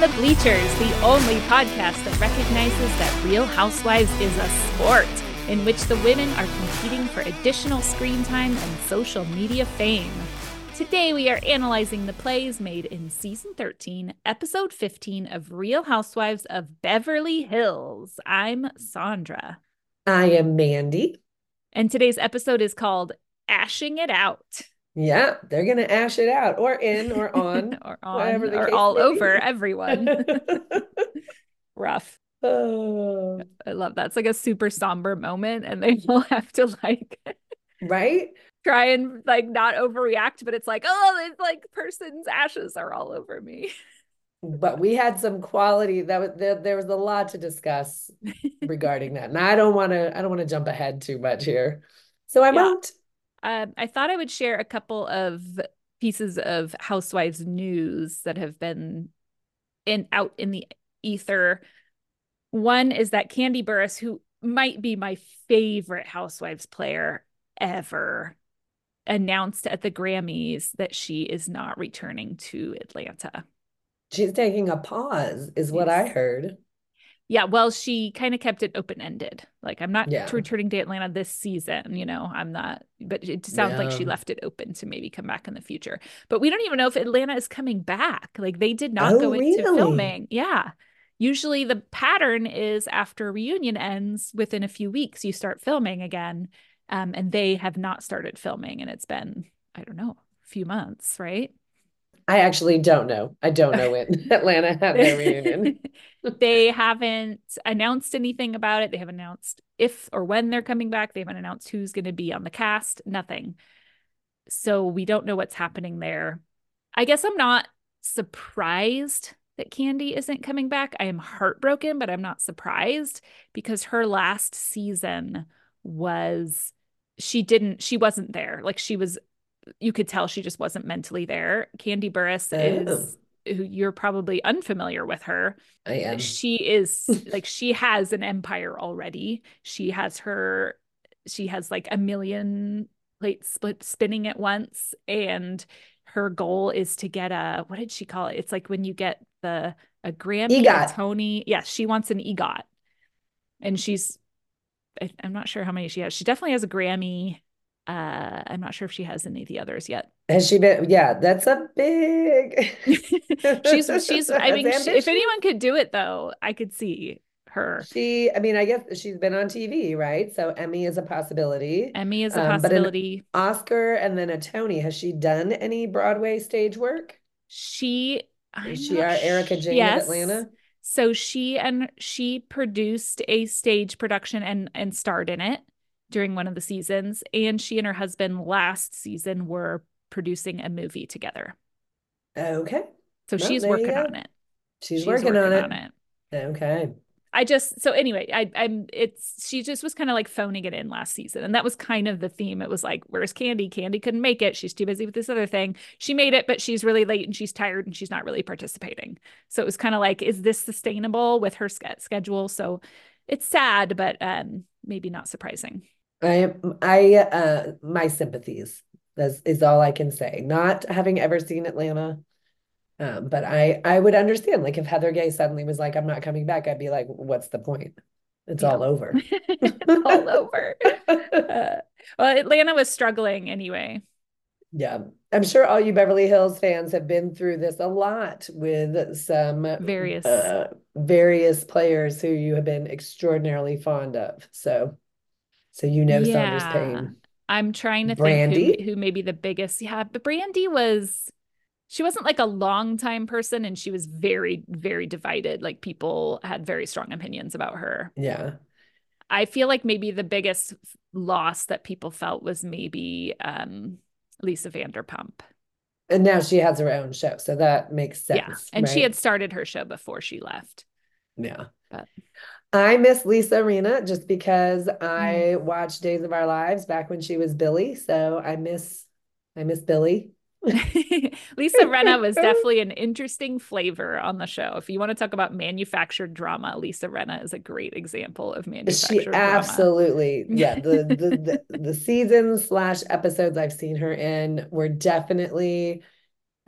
Welcome to From the Bleachers, the only podcast that recognizes that Real Housewives is a sport in which the women are competing for additional screen time and social media fame. Today, we are analyzing the plays made in season 13, episode 15 of Real Housewives of Beverly Hills. I'm Sandra. I am Mandy. And today's episode is called Ashing It Out. Yeah, they're gonna ash it out, or in, or on, or on, or all over everyone. Rough. Oh. I love that. It's like a super somber moment, and they all have to like, right? Try and like not overreact, but it's like, oh, it's like person's ashes are all over me. But we had some quality that was there, there was a lot to discuss regarding that. And I don't want to I don't want to jump ahead too much here. So I yeah. won't. Um, I thought I would share a couple of pieces of housewives news that have been in out in the ether. One is that Kandi Burruss, who might be my favorite housewives player ever, announced at the Grammys that she is not returning to Atlanta. She's taking a pause, is what I heard. Yeah, well, she kind of kept it open ended. Like, I'm not yeah. returning to Atlanta this season, you know, I'm not, but it sounds yeah. like she left it open to maybe come back in the future. But we don't even know if Atlanta is coming back. Like, they did not oh, go really? into filming. Yeah. Usually the pattern is after a reunion ends within a few weeks, you start filming again. Um, and they have not started filming, and it's been, I don't know, a few months, right? I actually don't know. I don't know when Atlanta had their reunion. they haven't announced anything about it. They haven't announced if or when they're coming back. They haven't announced who's going to be on the cast, nothing. So we don't know what's happening there. I guess I'm not surprised that Kandi isn't coming back. I am heartbroken, but I'm not surprised because her last season was she didn't she wasn't there. Like she was you could tell she just wasn't mentally there. Kandi Burruss oh. is who you're probably unfamiliar with her. I am. She is like she has an empire already. She has her she has like a million plates split spinning at once and her goal is to get a what did she call it? It's like when you get the a Grammy EGOT. Tony. Yes, she wants an EGOT. And she's I, I'm not sure how many she has. She definitely has a Grammy uh, I'm not sure if she has any of the others yet. Has she been? Yeah, that's a big. she's she's. I mean, she, if anyone could do it, though, I could see her. She. I mean, I guess she's been on TV, right? So Emmy is a possibility. Emmy is a um, possibility. Oscar and then a Tony. Has she done any Broadway stage work? She. Is she our Erika Jayne yes. of Atlanta? So she and she produced a stage production and and starred in it during one of the seasons. And she and her husband last season were producing a movie together. Okay. So well, she's working on it. She's, she's working, working, on, it. on it. Okay. I just so anyway, I I'm it's she just was kind of like phoning it in last season. And that was kind of the theme. It was like, where's Kandi? Kandi couldn't make it. She's too busy with this other thing. She made it, but she's really late and she's tired and she's not really participating. So it was kind of like, is this sustainable with her schedule? So it's sad, but um maybe not surprising. I I uh my sympathies. That's is all I can say. Not having ever seen Atlanta. Um, but I I would understand like if Heather Gay suddenly was like, I'm not coming back, I'd be like, what's the point? It's yeah. all over. it's all over. Uh, well, Atlanta was struggling anyway. Yeah. I'm sure all you Beverly Hills fans have been through this a lot with some various uh, various players who you have been extraordinarily fond of. So so you know yeah. Saunders Pain. I'm trying to Brandi? think who, who maybe the biggest. Yeah, but Brandi was she wasn't like a long time person and she was very very divided like people had very strong opinions about her yeah i feel like maybe the biggest loss that people felt was maybe um, lisa vanderpump and now she has her own show so that makes sense yeah and right? she had started her show before she left yeah but I miss Lisa Rinna just because I mm. watched Days of Our Lives back when she was Billie. So I miss I miss Billie. Lisa Rinna was definitely an interesting flavor on the show. If you want to talk about manufactured drama, Lisa Rinna is a great example of manufactured she absolutely, yeah. The, the the the seasons slash episodes I've seen her in were definitely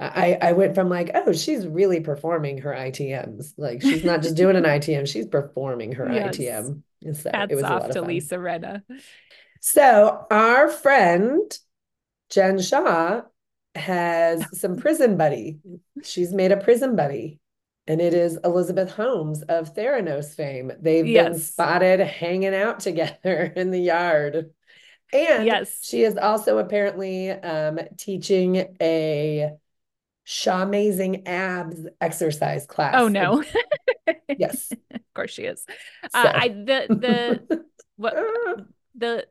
I, I went from like, oh, she's really performing her ITMs. Like she's not just doing an ITM, she's performing her yes. ITM. So Hats it was off to Lisa Rinna. So our friend Jen Shah has some prison buddy. She's made a prison buddy. And it is Elizabeth Holmes of Theranos fame. They've yes. been spotted hanging out together in the yard. And yes. she is also apparently um, teaching a Shahmazing abs exercise class. Oh no. yes. of course she is. So. Uh, I the the what the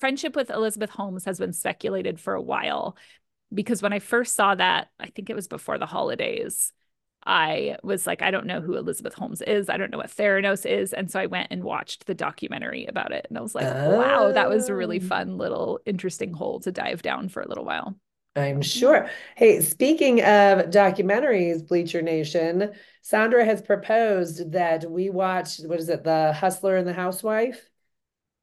friendship with Elizabeth Holmes has been speculated for a while because when I first saw that, I think it was before the holidays. I was like, I don't know who Elizabeth Holmes is. I don't know what Theranos is. And so I went and watched the documentary about it. And I was like, oh. wow, that was a really oh. fun little interesting hole to dive down for a little while. I'm sure. Hey, speaking of documentaries, Bleacher Nation, Sandra has proposed that we watch, what is it, The Hustler and the Housewife?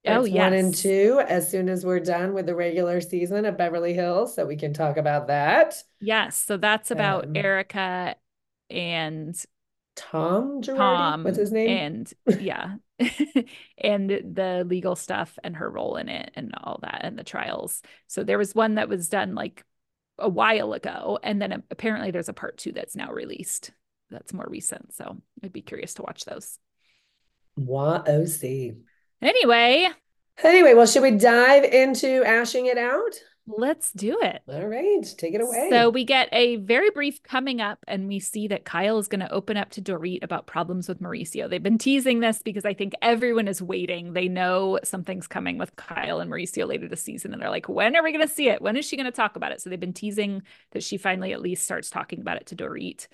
Oh, yes. One and two, as soon as we're done with the regular season of Beverly Hills. So we can talk about that. Yes. So that's about um, Erika and Tom Girardi? Tom. What's his name? And yeah. and the legal stuff and her role in it and all that and the trials. So there was one that was done like a while ago. And then apparently there's a part two that's now released that's more recent. So I'd be curious to watch those. What OC. Anyway. Anyway, well, should we dive into ashing it out? Let's do it. All right, take it away. So we get a very brief coming up, and we see that Kyle is going to open up to Dorit about problems with Mauricio. They've been teasing this because I think everyone is waiting. They know something's coming with Kyle and Mauricio later this season, and they're like, "When are we going to see it? When is she going to talk about it?" So they've been teasing that she finally at least starts talking about it to Dorit.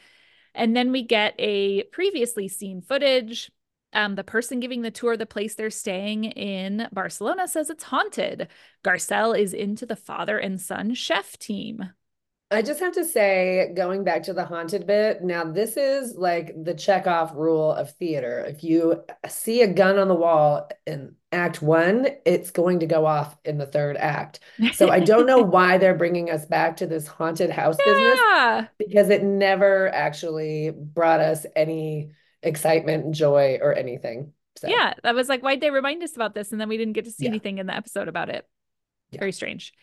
And then we get a previously seen footage um, the person giving the tour of the place they're staying in Barcelona says it's haunted. Garcelle is into the father and son chef team. I just have to say, going back to the haunted bit, now this is like the Chekhov rule of theater. If you see a gun on the wall in act one, it's going to go off in the third act. So I don't know why they're bringing us back to this haunted house yeah. business because it never actually brought us any excitement, joy, or anything. So. Yeah, that was like, why'd they remind us about this? And then we didn't get to see yeah. anything in the episode about it. Yeah. Very strange.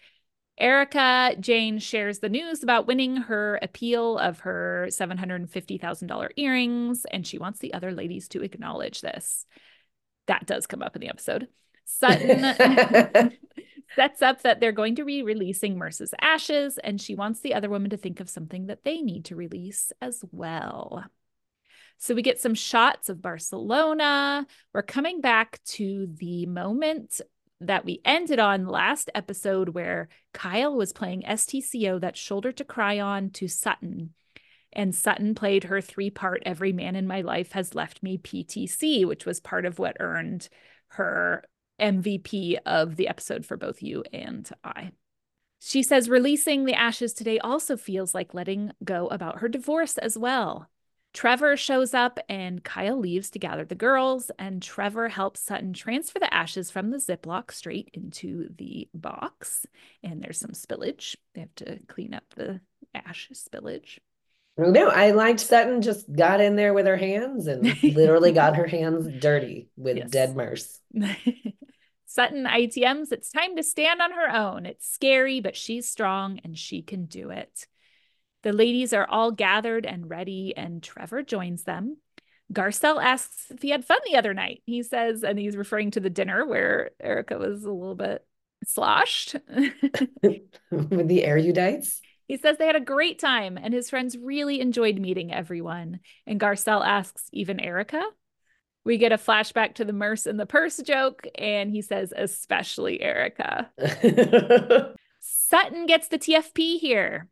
Erika Jayne shares the news about winning her appeal of her $750,000 earrings, and she wants the other ladies to acknowledge this. That does come up in the episode. Sutton sets up that they're going to be releasing Merce's ashes, and she wants the other women to think of something that they need to release as well. So we get some shots of Barcelona. We're coming back to the moment that we ended on last episode where Kyle was playing STCO, that shoulder to cry on, to Sutton. And Sutton played her three part Every Man in My Life Has Left Me PTC, which was part of what earned her MVP of the episode for both you and I. She says releasing the ashes today also feels like letting go about her divorce as well. Trevor shows up and Kyle leaves to gather the girls, and Trevor helps Sutton transfer the ashes from the Ziploc straight into the box. And there's some spillage. They have to clean up the ash spillage. No, I liked Sutton just got in there with her hands and literally got her hands dirty with yes. dead Merce. Sutton ITMs, it's time to stand on her own. It's scary, but she's strong and she can do it. The ladies are all gathered and ready, and Trevor joins them. Garcelle asks if he had fun the other night. He says, and he's referring to the dinner where Erika was a little bit sloshed. With the erudites? He says they had a great time and his friends really enjoyed meeting everyone. And Garcelle asks, even Erika? We get a flashback to the Merce and the purse joke, and he says, especially Erika. Sutton gets the TFP here.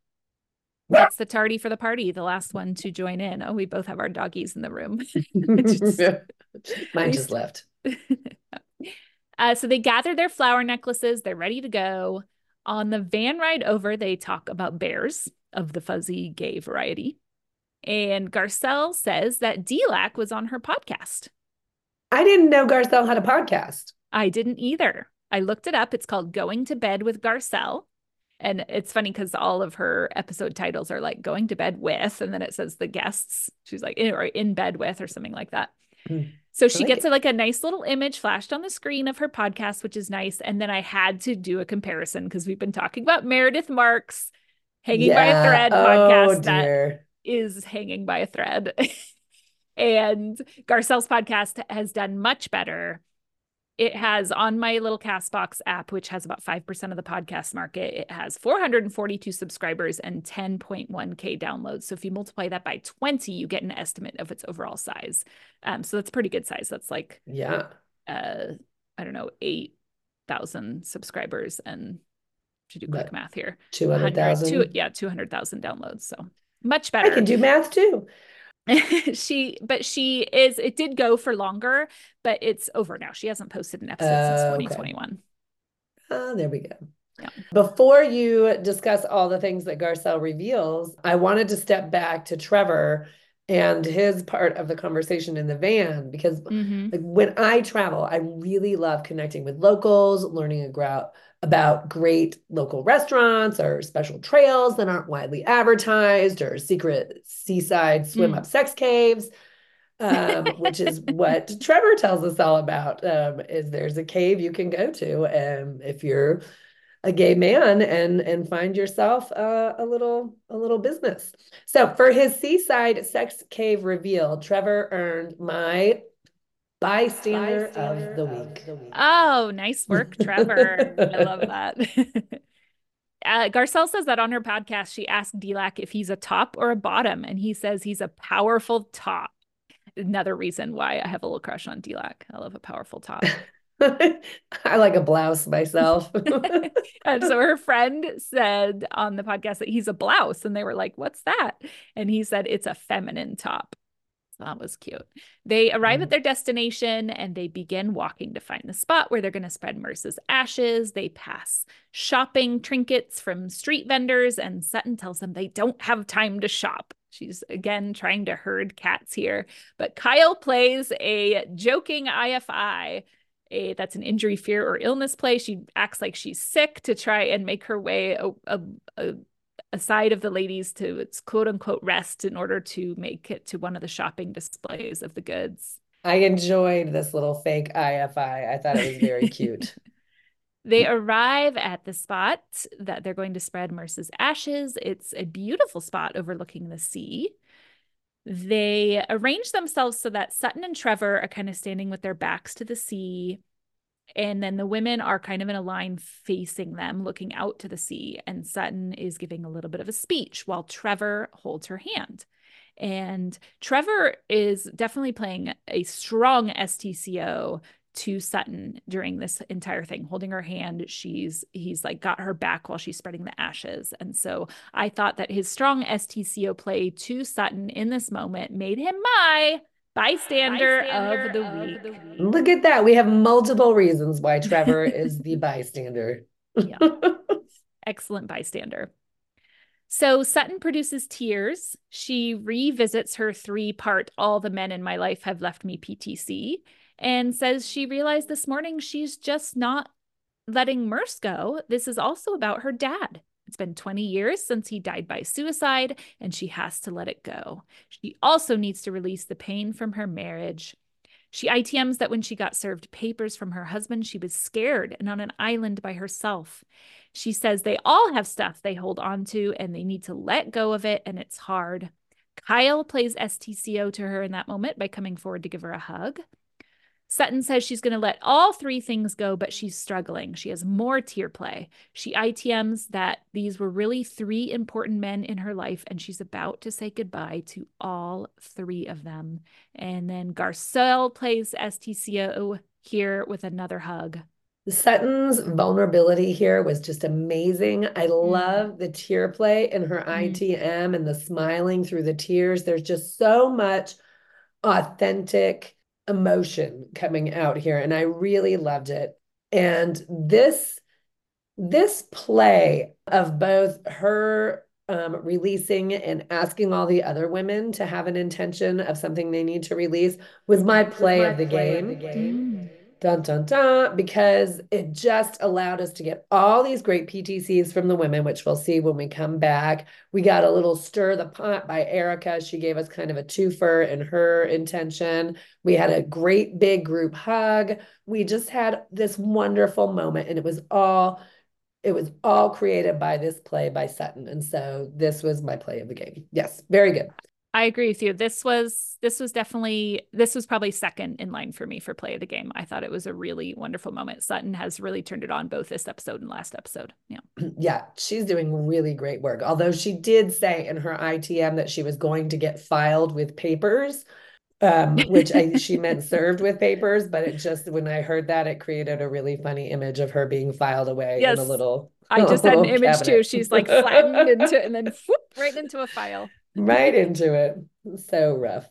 That's the tardy for the party, the last one to join in. Oh, we both have our doggies in the room. just, Mine just left. uh, so they gather their flower necklaces. They're ready to go. On the van ride over, they talk about bears of the fuzzy gay variety. And Garcelle says that Delac was on her podcast. I didn't know Garcelle had a podcast. I didn't either. I looked it up. It's called Going to Bed with Garcelle And it's funny because all of her episode titles are like going to bed with, and then it says the guests. She's like, in, or in bed with, or something like that. Mm. So she like gets a, like a nice little image flashed on the screen of her podcast, which is nice. And then I had to do a comparison because we've been talking about Meredith Marks hanging yeah. by a thread oh, podcast dear. that is hanging by a thread. and Garcelle's podcast has done much better. It has on my little Castbox app, which has about 5% of the podcast market, it has 442 subscribers and 10.1K downloads. So if you multiply that by 20, you get an estimate of its overall size. Um, so that's pretty good size. That's like, yeah, uh, I don't know, 8,000 subscribers and to do quick but math here 200,000. yeah, 200,000 downloads. So much better. I can do math too. she but she is it did go for longer but it's over now she hasn't posted an episode uh, since 2021 okay. oh there we go yeah. Before you discuss all the things that Garcelle reveals, I wanted to step back to Trevor and his part of the conversation in the van because mm-hmm. like, when I travel, I really love connecting with locals, learning about about great local restaurants or special trails that aren't widely advertised or secret seaside swim mm. up sex caves. um, which is what Trevor tells us all about. Um, is there's a cave you can go to um, if you're a gay man and and find yourself uh, a little a little business. So for his seaside sex cave reveal, Trevor earned my bystander, bystander of, the week. the week. Oh, nice work, Trevor. I love that. uh, Garcelle says that on her podcast, she asked Delac if he's a top or a bottom, and he says he's a powerful top. Another reason why I have a little crush on Delac. I love a powerful top. I like a blouse myself. and so her friend said on the podcast that he's a blouse, and they were like, What's that? And he said it's a feminine top that was cute. They arrive at mm-hmm. their destination and they begin walking to find the spot where they're going to spread Merce's ashes. They pass shopping trinkets from street vendors, and Sutton tells them they don't have time to shop. She's again trying to herd cats here. But Kyle plays a joking IFI. A, that's an injury, fear, or illness play. She acts like she's sick to try and make her way a, a, a aside of the ladies to its quote unquote rest in order to make it to one of the shopping displays of the goods. I enjoyed this little fake IFI. I thought it was very cute. They arrive at the spot that they're going to spread Merce's ashes. It's a beautiful spot overlooking the sea. They arrange themselves so that Sutton and Trevor are kind of standing with their backs to the sea and then the women are kind of in a line facing them, looking out to the sea. And Sutton is giving a little bit of a speech while Trevor holds her hand. And Trevor is definitely playing a strong STCO to Sutton during this entire thing, holding her hand. She's he's like got her back while she's spreading the ashes. And so I thought that his strong STCO play to Sutton in this moment made him my bystander, bystander of, the, of week. the, week. Look at that. We have multiple reasons why Trevor is the bystander. yeah. Excellent bystander. So Sutton produces tears. She revisits her three part All the Men in My Life Have Left Me PTC and says she realized this morning she's just not letting Merce go. This is also about her dad. It's been 20 years since he died by suicide, and she has to let it go. She also needs to release the pain from her marriage. She ITMs that when she got served papers from her husband, she was scared and on an island by herself. She says they all have stuff they hold on to and they need to let go of it, and it's hard. Kyle plays STCO to her in that moment by coming forward to give her a hug. Sutton says she's going to let all three things go, but she's struggling. She has more tear play. She ITMs that these were really three important men in her life, and she's about to say goodbye to all three of them. And then Garcelle plays STCO here with another hug. Sutton's vulnerability here was just amazing. I mm-hmm. love the tear play in her mm-hmm. ITM and the smiling through the tears. There's just so much authentic emotion coming out here and I really loved it. And this this play of both her um, releasing and asking all the other women to have an intention of something they need to release was my play, my of, the play of the game. Mm. Dun dun dun, because it just allowed us to get all these great PTCs from the women, which we'll see when we come back. We got a little stir the pot by Erika. She gave us kind of a twofer in her intention. We had a great big group hug. We just had this wonderful moment, and it was all it was all created by this play by Sutton. And so this was my play of the game. Yes, very good. I agree with you. This was this was definitely this was probably second in line for me for play of the game. I thought it was a really wonderful moment. Sutton has really turned it on both this episode and last episode. Yeah. Yeah, she's doing really great work. Although she did say in her ITM that she was going to get filed with papers, um, which I, she meant served with papers, but it just when I heard that, it created a really funny image of her being filed away yes. in a little. I just had an image cabinet. too. She's like flattened into and then whoop, right into a file right into it. So rough.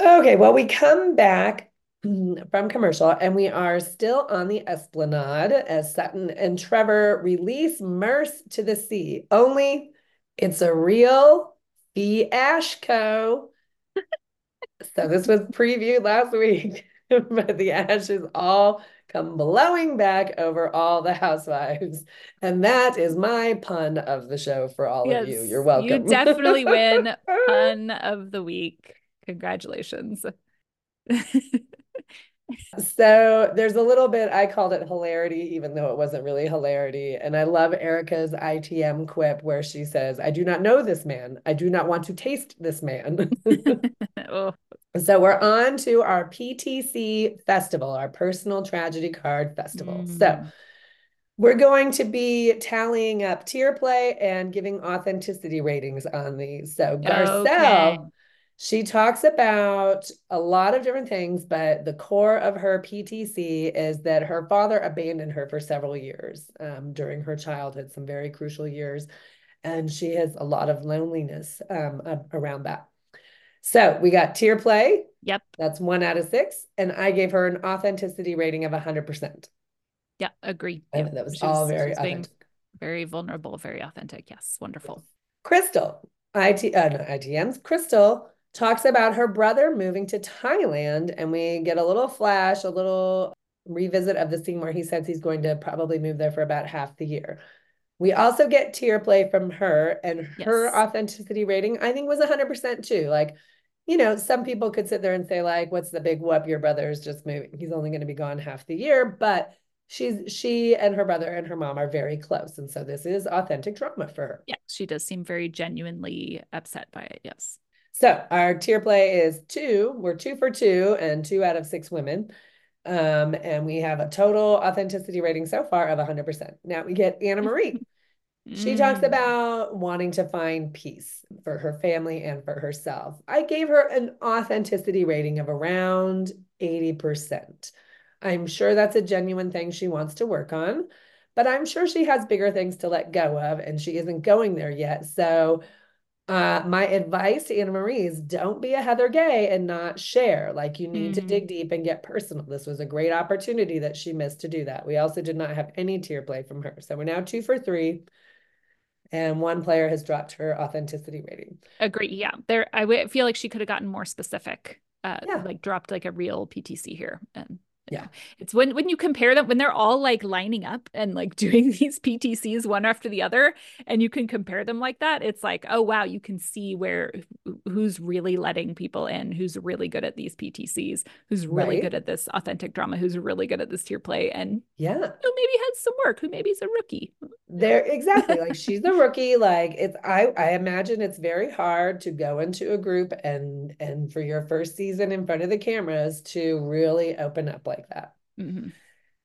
Okay, well, we come back from commercial and we are still on the esplanade as Sutton and Trevor release Merce to the sea. Only it's a real fiasco. so this was previewed last week, but the ashes all come blowing back over all the housewives. And that is my pun of the show for all yes, of you. You're welcome. You definitely win pun of the week. Congratulations. so there's a little bit I called it hilarity, even though it wasn't really hilarity. And I love Erika's ITM quip where she says, I do not know this man. I do not want to taste this man. oh. So we're on to our PTC festival, our personal tragedy card festival. Mm. So we're going to be tallying up tear play and giving authenticity ratings on these. So Garcelle, okay. she talks about a lot of different things, but the core of her PTC is that her father abandoned her for several years um, during her childhood, some very crucial years. And she has a lot of loneliness um, around that. So we got tear play. Yep. That's one out of six. And I gave her an authenticity rating of 100%. Yeah, agree. And yep. that was she's, all very authentic. Very vulnerable, very authentic. Yes, wonderful. Crystal, IT, uh, no, ITMs. Crystal talks about her brother moving to Thailand, and we get a little flash, a little revisit of the scene where he says he's going to probably move there for about half the year. We also get tear play from her, and her yes. authenticity rating, I think, was 100% too. Like, you know, some people could sit there and say, like, what's the big whoop? Your brother is just moving. He's only going to be gone half the year. But she's she and her brother and her mom are very close. And so this is authentic drama for her. Yeah, she does seem very genuinely upset by it. Yes. So our tear play is two. We're two for two and two out of six women. Um, and we have a total authenticity rating so far of 100%. Now we get Anna Marie. She talks mm. about wanting to find peace for her family and for herself. I gave her an authenticity rating of around 80%. I'm sure that's a genuine thing she wants to work on, but I'm sure she has bigger things to let go of and she isn't going there yet. So, uh, my advice to Anna Marie is don't be a Heather Gay and not share. Like you need mm. to dig mm. deep and get personal. This was a great opportunity that she missed to do that. We also did not have any tear play from her. So we're now two for three and one player has dropped her authenticity rating. Agree. Yeah. There, I feel like she could have gotten more specific, uh, yeah. like dropped like a real PTC here. And yeah. It's when when you compare them when they're all like lining up and like doing these PTCs one after the other and you can compare them like that, it's like, oh wow, you can see where who's really letting people in, who's really good at these PTCs, who's really right. good at this authentic drama, who's really good at this tear play and yeah. Who maybe has some work, who maybe is a rookie. There exactly. like she's the rookie. Like it's I I imagine it's very hard to go into a group and and for your first season in front of the cameras to really open up like like that. Mm-hmm.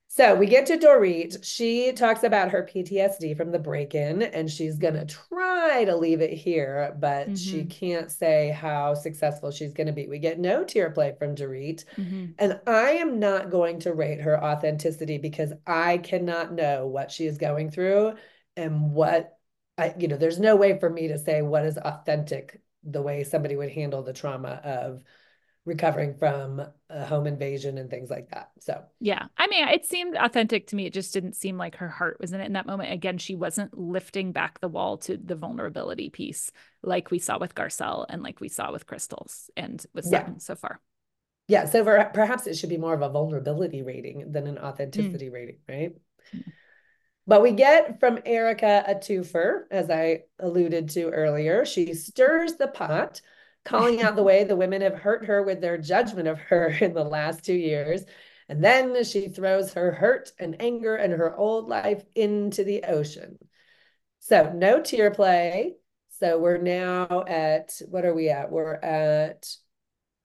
So we get to Dorit. She talks about her PTSD from the break in, and she's going to try to leave it here, but mm-hmm. she can't say how successful she's going to be. We get no tear play from Dorit. Mm-hmm. And I am not going to rate her authenticity because I cannot know what she is going through and what I, you know, there's no way for me to say what is authentic the way somebody would handle the trauma of recovering from a home invasion and things like that. So, yeah, I mean, it seemed authentic to me. It just didn't seem like her heart was in it in that moment. Again, she wasn't lifting back the wall to the vulnerability piece like we saw with Garcelle and like we saw with Crystals and with Sutton yeah. so far. Yeah, so for, perhaps it should be more of a vulnerability rating than an authenticity mm. rating, right? Mm. But we get from Erika a twofer, as I alluded to earlier. She stirs the pot, calling out the way the women have hurt her with their judgment of her in the last two years. And then she throws her hurt and anger and her old life into the ocean. So no tear play. So we're now at what are we at? We're at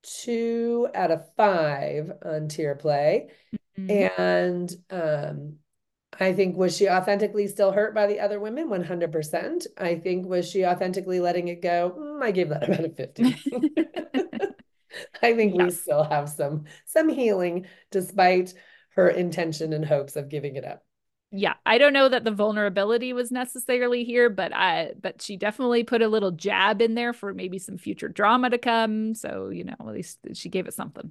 two out of five on tear play. Mm-hmm. And um, I think was she authentically still hurt by the other women? 100%. I think was she authentically letting it go? Mm, I gave that about a 50. I think yes. we still have some some healing despite her intention and hopes of giving it up yeah i don't know that the vulnerability was necessarily here but i but she definitely put a little jab in there for maybe some future drama to come so you know at least she gave it something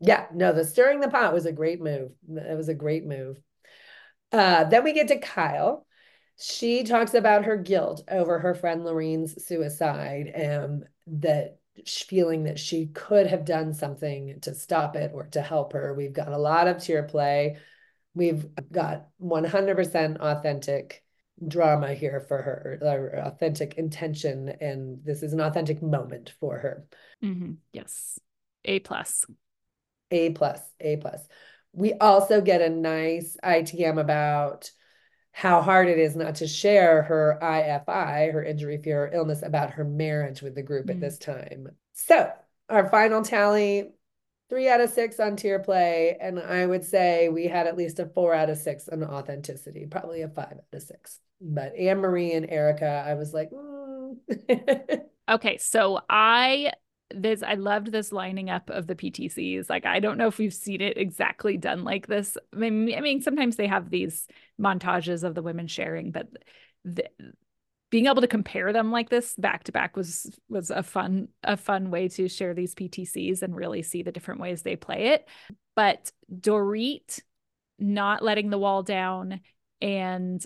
yeah no the stirring the pot was a great move it was a great move uh then we get to kyle she talks about her guilt over her friend Lorene's suicide and that feeling that she could have done something to stop it or to help her. We've got a lot of tear play we've got 100% authentic drama here for her, authentic intention, and this is an authentic moment for her. Mm-hmm. Yes, A plus, A plus, A plus. We also get a nice ITM about how hard it is not to share her IFI, her injury, fear, or illness, about her marriage with the group mm-hmm. at mm. this time. So, our final tally three out of six on tear play. And I would say we had at least a four out of six on authenticity, probably a five out of six. But Anne Marie and Erika, I was like, mm. okay. So I this I loved this lining up of the PTCs. Like I don't know if we've seen it exactly done like this. I mean, I mean sometimes they have these montages of the women sharing, but the, being able to compare them like this back to back was was a fun a fun way to share these PTCs and really see the different ways they play it. But Dorit not letting the wall down and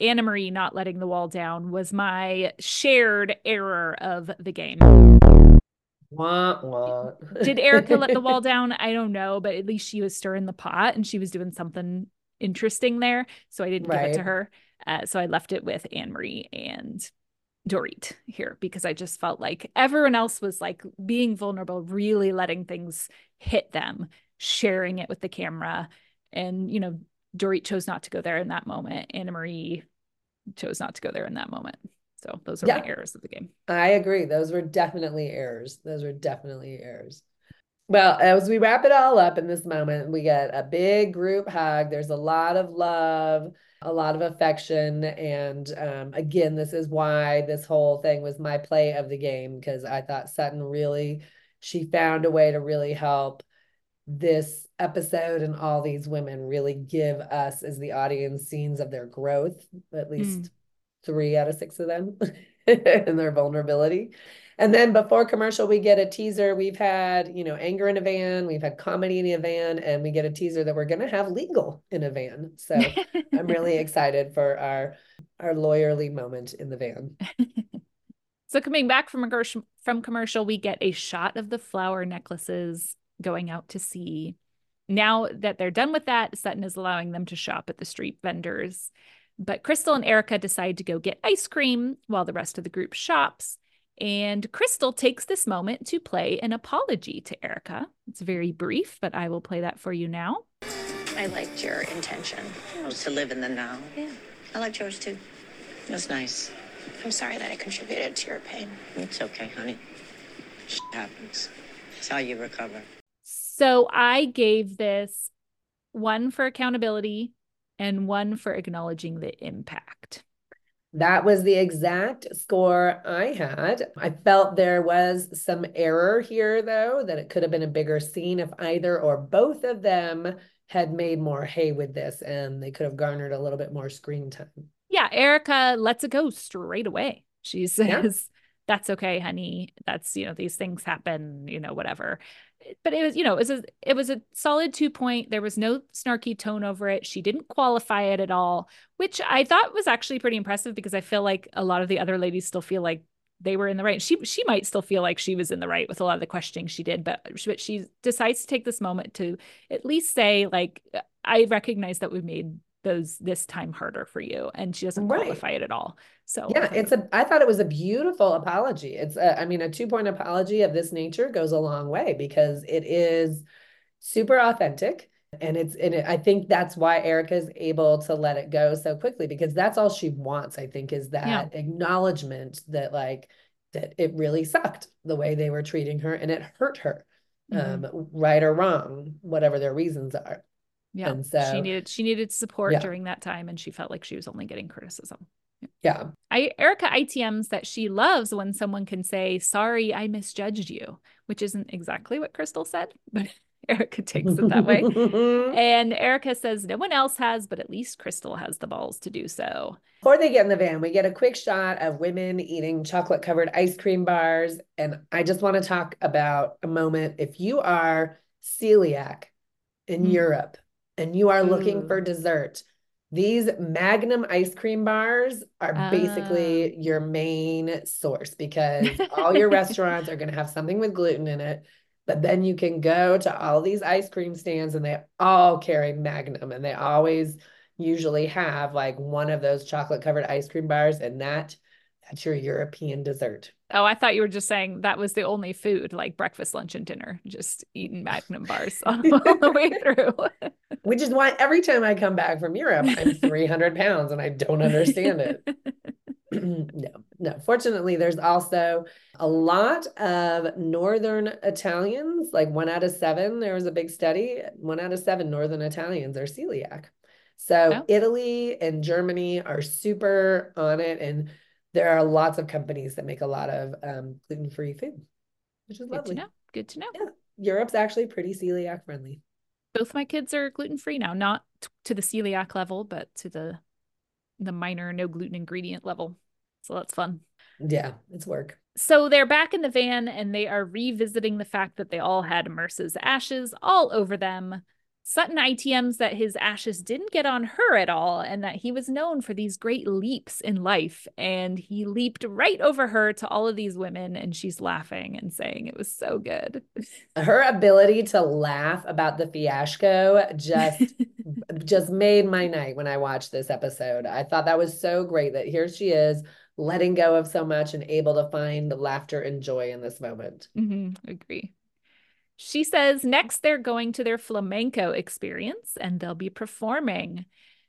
Anna Marie not letting the wall down was my shared error of the game. Wah, wah. Did Erika let the wall down? I don't know, but at least she was stirring the pot and she was doing something interesting there. So I didn't right. give it to her. Uh, so I left it with Anne Marie and Dorit here because I just felt like everyone else was like being vulnerable, really letting things hit them, sharing it with the camera. And, you know, Dorit chose not to go there in that moment. Anna Marie chose not to go there in that moment. So those are yeah, my errors of the game. I agree. Those were definitely errors. Those were definitely errors. Well, as we wrap it all up in this moment, we get a big group hug. There's a lot of love a lot of affection. And um, again, this is why this whole thing was my play of the game because I thought Sutton really, she found a way to really help this episode and all these women really give us as the audience scenes of their growth, at least mm. Three out of six of them and their vulnerability. And then before commercial, we get a teaser. We've had, you know, anger in a van, we've had comedy in a van, and we get a teaser that we're going to have legal in a van. So I'm really excited for our our lawyerly moment in the van. so coming back from a from commercial, we get a shot of the flower necklaces going out to sea. Now that they're done with that, Sutton is allowing them to shop at the street vendors. But Crystal and Erika decide to go get ice cream while the rest of the group shops. And Crystal takes this moment to play an apology to Erika. It's very brief, but I will play that for you now. I liked your intention. Oh, to live in the now. Yeah, I liked yours too. That's nice. I'm sorry that I contributed to your pain. It's okay, honey. Shit happens. It's how you recover. So I gave this one for accountability and one for acknowledging the impact. That was the exact score I had. I felt there was some error here, though, that it could have been a bigger scene if either or both of them had made more hay with this and they could have garnered a little bit more screen time. Yeah, Erika lets it go straight away. She says, yeah. That's okay, honey. That's, you know, these things happen, you know, whatever but it was you know it was a it was a solid two point there was no snarky tone over it she didn't qualify it at all which i thought was actually pretty impressive because i feel like a lot of the other ladies still feel like they were in the right. She she might still feel like she was in the right with a lot of the questioning she did, but but she decides to take this moment to at least say like I recognize that we made those this time harder for you, and she doesn't Right. qualify it at all. So Yeah, it's a, I thought it was a beautiful apology. It's a, I mean, a two point apology of this nature goes a long way because it is super authentic. And it's, and it, I think that's why Erika is able to let it go so quickly because that's all she wants, I think, is that acknowledgement that like, that it really sucked the way they were treating her and it hurt her, Mhm. um, right or wrong, whatever their reasons are. Yeah, and so- she needed she needed support Yeah. during that time, and she felt like she was only getting criticism. Yeah. I Erika ITMs that she loves when someone can say, "Sorry, I misjudged you," which isn't exactly what Crystal said, but Erika takes it that way. And Erika says no one else has, but at least Crystal has the balls to do so. Before they get in the van, we get a quick shot of women eating chocolate covered ice cream bars. And I just want to talk about a moment. If you are celiac in Mm. Europe and you are looking for dessert, these Magnum ice cream bars are Ah. basically your main source because all your restaurants are going to have something with gluten in it. But then you can go to all these ice cream stands and they all carry Magnum and they always usually have like one of those chocolate covered ice cream bars and that that's your European dessert. Oh, I thought you were just saying that was the only food, like breakfast, lunch, and dinner, just eating Magnum bars all the way through. Which is why every time I come back from Europe, I'm 300 pounds and I don't understand it. no, no. Fortunately, there's also a lot of Northern Italians, like one out of seven. There was a big study, one out of seven Northern Italians are celiac. So Oh. Italy and Germany are super on it. And there are lots of companies that make a lot of um, gluten-free food, which is Good to lovely. know. Good to know. Yeah. Europe's actually pretty celiac friendly. Both my kids are gluten free now, not t- to the celiac level, but to the the minor no gluten ingredient level. So that's fun. Yeah, it's work. So they're back in the van and they are revisiting the fact that they all had Merce's ashes all over them. Sutton ITMs that his ashes didn't get on her at all and that he was known for these great leaps in life. And he leaped right over her to all of these women and she's laughing and saying it was so good. Her ability to laugh about the fiasco just just made my night when I watched this episode. I thought that was so great that here she is letting go of so much and able to find laughter and joy in this moment. hmm agree. She says next they're going to their flamenco experience and they'll be performing.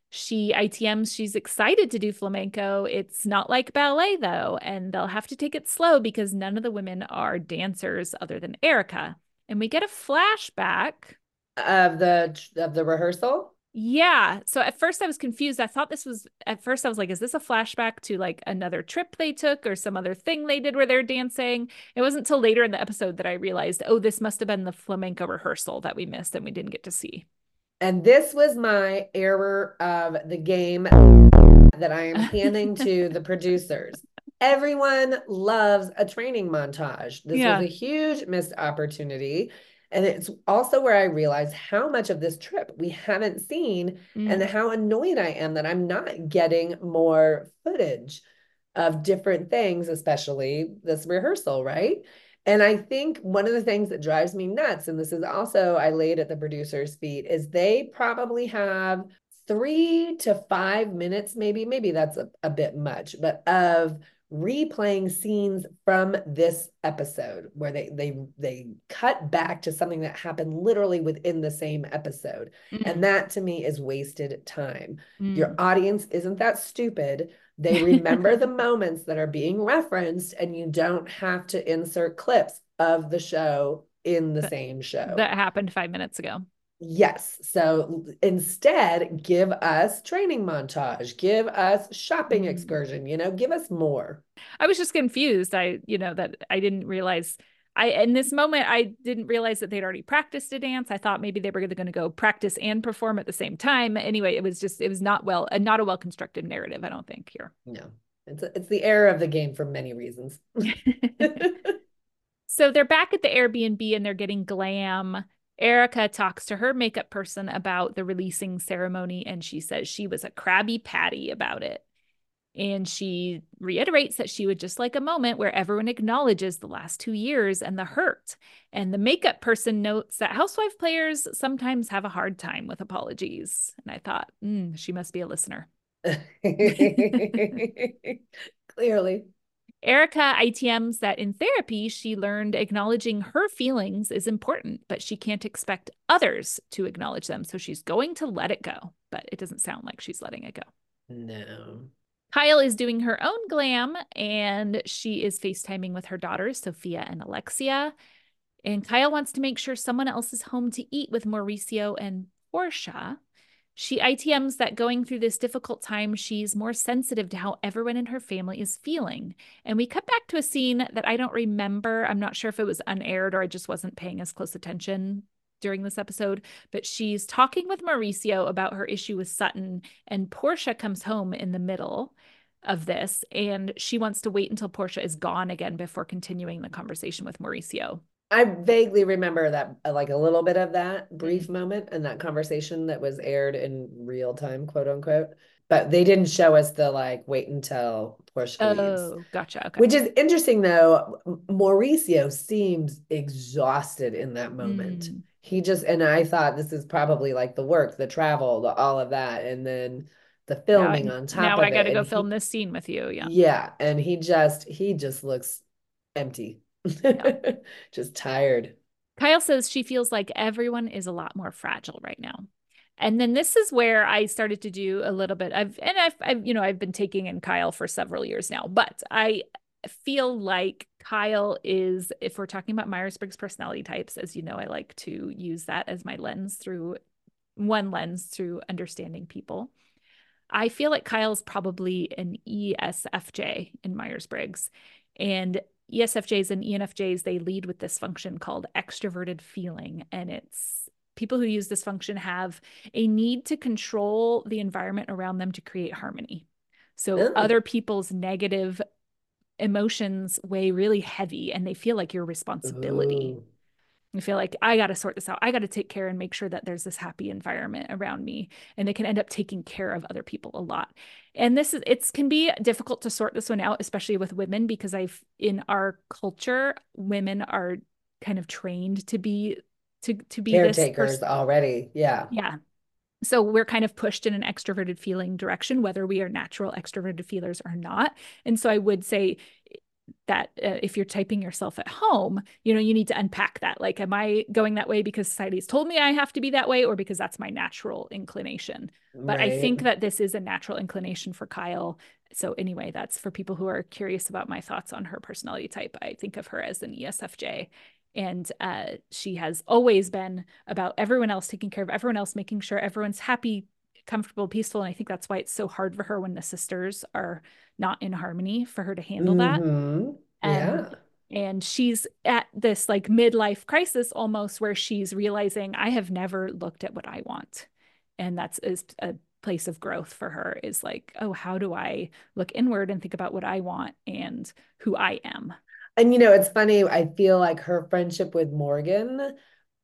She ITMs she's excited to do flamenco. It's not like ballet though, and they'll have to take it slow because none of the women are dancers other than Erika. And we get a flashback. Of the of the rehearsal. Yeah. So at first I was confused. I thought this was at first I was like, is this a flashback to like another trip they took or some other thing they did where they're dancing? It wasn't until later in the episode that I realized, oh, this must have been the flamenco rehearsal that we missed and we didn't get to see. And this was my error of the game that I am handing to the producers. Everyone loves a training montage. This Yeah. was a huge missed opportunity. And it's also where I realize how much of this trip we haven't seen and Mm. how annoyed I am that I'm not getting more footage of different things, especially this rehearsal, right? And I think one of the things that drives me nuts, and this is also I laid at the producer's feet, is they probably have three to five minutes, maybe, maybe that's a, a bit much, but of replaying scenes from this episode where they they they cut back to something that happened literally within the same episode. Mm. And that to me is wasted time. Mm. Your audience isn't that stupid. They remember the moments that are being referenced, and you don't have to insert clips of the show in the That- same show. that happened five minutes ago. Yes. So instead, give us training montage, give us shopping Mm. excursion, you know, give us more. I was just confused. I, you know, that I didn't realize I in this moment I didn't realize that they'd already practiced a dance. I thought maybe they were going to go practice and perform at the same time. Anyway, it was just it was not well uh, not a well constructed narrative, I don't think here. No, it's it's the error of the game for many reasons. so they're back at the Airbnb and they're getting glam. Erika talks to her makeup person about the releasing ceremony and she says she was a crabby patty about it. And she reiterates that she would just like a moment where everyone acknowledges the last two years and the hurt. And the makeup person notes that housewife players sometimes have a hard time with apologies. And I thought, mm, she must be a listener. Clearly. Erika ITMs that in therapy, she learned acknowledging her feelings is important, but she can't expect others to acknowledge them. So she's going to let it go, but it doesn't sound like she's letting it go. No. Kyle is doing her own glam and she is FaceTiming with her daughters, Sophia and Alexia. And Kyle wants to make sure someone else is home to eat with Mauricio and Portia. She ITMs that going through this difficult time, she's more sensitive to how everyone in her family is feeling. And we cut back to a scene that I don't remember. I'm not sure if it was unaired or I just wasn't paying as close attention during this episode, but she's talking with Mauricio about her issue with Sutton, and Portia comes home in the middle of this, and she wants to wait until Portia is gone again before continuing the conversation with Mauricio. I vaguely remember that, uh, like a little bit of that brief moment and that conversation that was aired in real time, quote unquote. But they didn't show us the like wait until Portia Oh, leaves. gotcha. Okay. Which is interesting though. Mauricio seems exhausted in that moment. Mm. He just, and I thought this is probably like the work, the travel, the all of that. And then the Now filming on top now I got to go he- film this scene with you. Yeah. yeah, and he just he just looks empty. Just tired. Kyle says she feels like everyone is a lot more fragile right now. And then this is where I started to do a little bit. I've and I've, I've you know I've been taking in Kyle for several years now, but I feel like Kyle is if we're talking about Myers-Briggs personality types, as you know, I like to use that as my lens through one lens through understanding people. I feel like Kyle's probably an ESFJ in Myers-Briggs. And E ESFJs and ENFJs, they lead with this function called extroverted feeling. And it's people who use this function have a need to control the environment around them to create harmony. So Oh. other people's negative emotions weigh really heavy and they feel like your responsibility. Ooh. I feel like I got to sort this out. I got to take care and make sure that there's this happy environment around me. And they can end up taking care of other people a lot. And this is, it can be difficult to sort this one out, especially with women, because I've, in our culture, women are kind of trained to be, to, to be Caretakers already. Yeah. Yeah. So we're kind of pushed in an extroverted feeling direction, whether we are natural extroverted feelers or not. And so I would say that uh, if you're typing yourself at home, you know, you need to unpack that. Like, am I going that way because society's told me I have to be that way or because that's my natural inclination? But I think that this is a natural inclination for Kyle. So anyway, that's for people who are curious about my thoughts on her personality type. I think of her as an ESFJ. And uh, she has always been about everyone else taking care of everyone else, making sure everyone's happy, comfortable, peaceful. And I think that's why it's so hard for her when the sisters are not in harmony for her to handle that. Mhm. And- Yeah. And she's at this like midlife crisis almost where she's realizing I have never looked at what I want. And that's is a place of growth for her is like, oh, how do I look inward and think about what I want and who I am? And you know, it's funny, I feel like her friendship with Morgan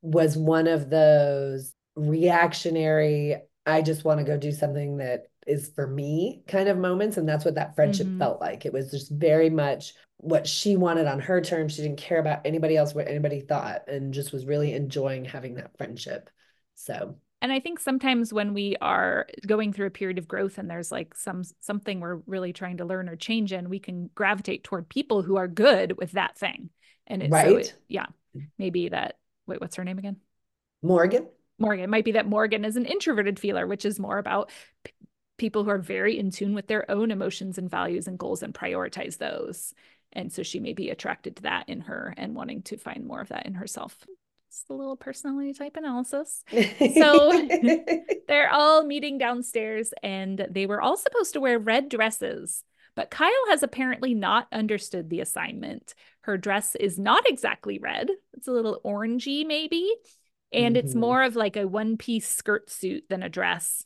was one of those reactionary, I just want to go do something that is for me kind of moments. And that's what that friendship Mhm. felt like. It was just very much what she wanted on her terms. She didn't care about anybody else, what anybody thought, and just was really enjoying having that friendship. So, And I think sometimes when we are going through a period of growth and there's like some something we're really trying to learn or change in, we can gravitate toward people who are good with that thing. And it's so Right. it, yeah, maybe that wait, what's her name again? Morgan, Morgan. It might be that Morgan is an introverted feeler, which is more about p- people who are very in tune with their own emotions and values and goals and prioritize those. And so she may be attracted to that in her and wanting to find more of that in herself. It's a little personality type analysis. So- They're all meeting downstairs and they were all supposed to wear red dresses. But Kyle has apparently not understood the assignment. Her dress is not exactly red. It's a little orangey, maybe. And it's Mhm. more of like a one piece skirt suit than a dress.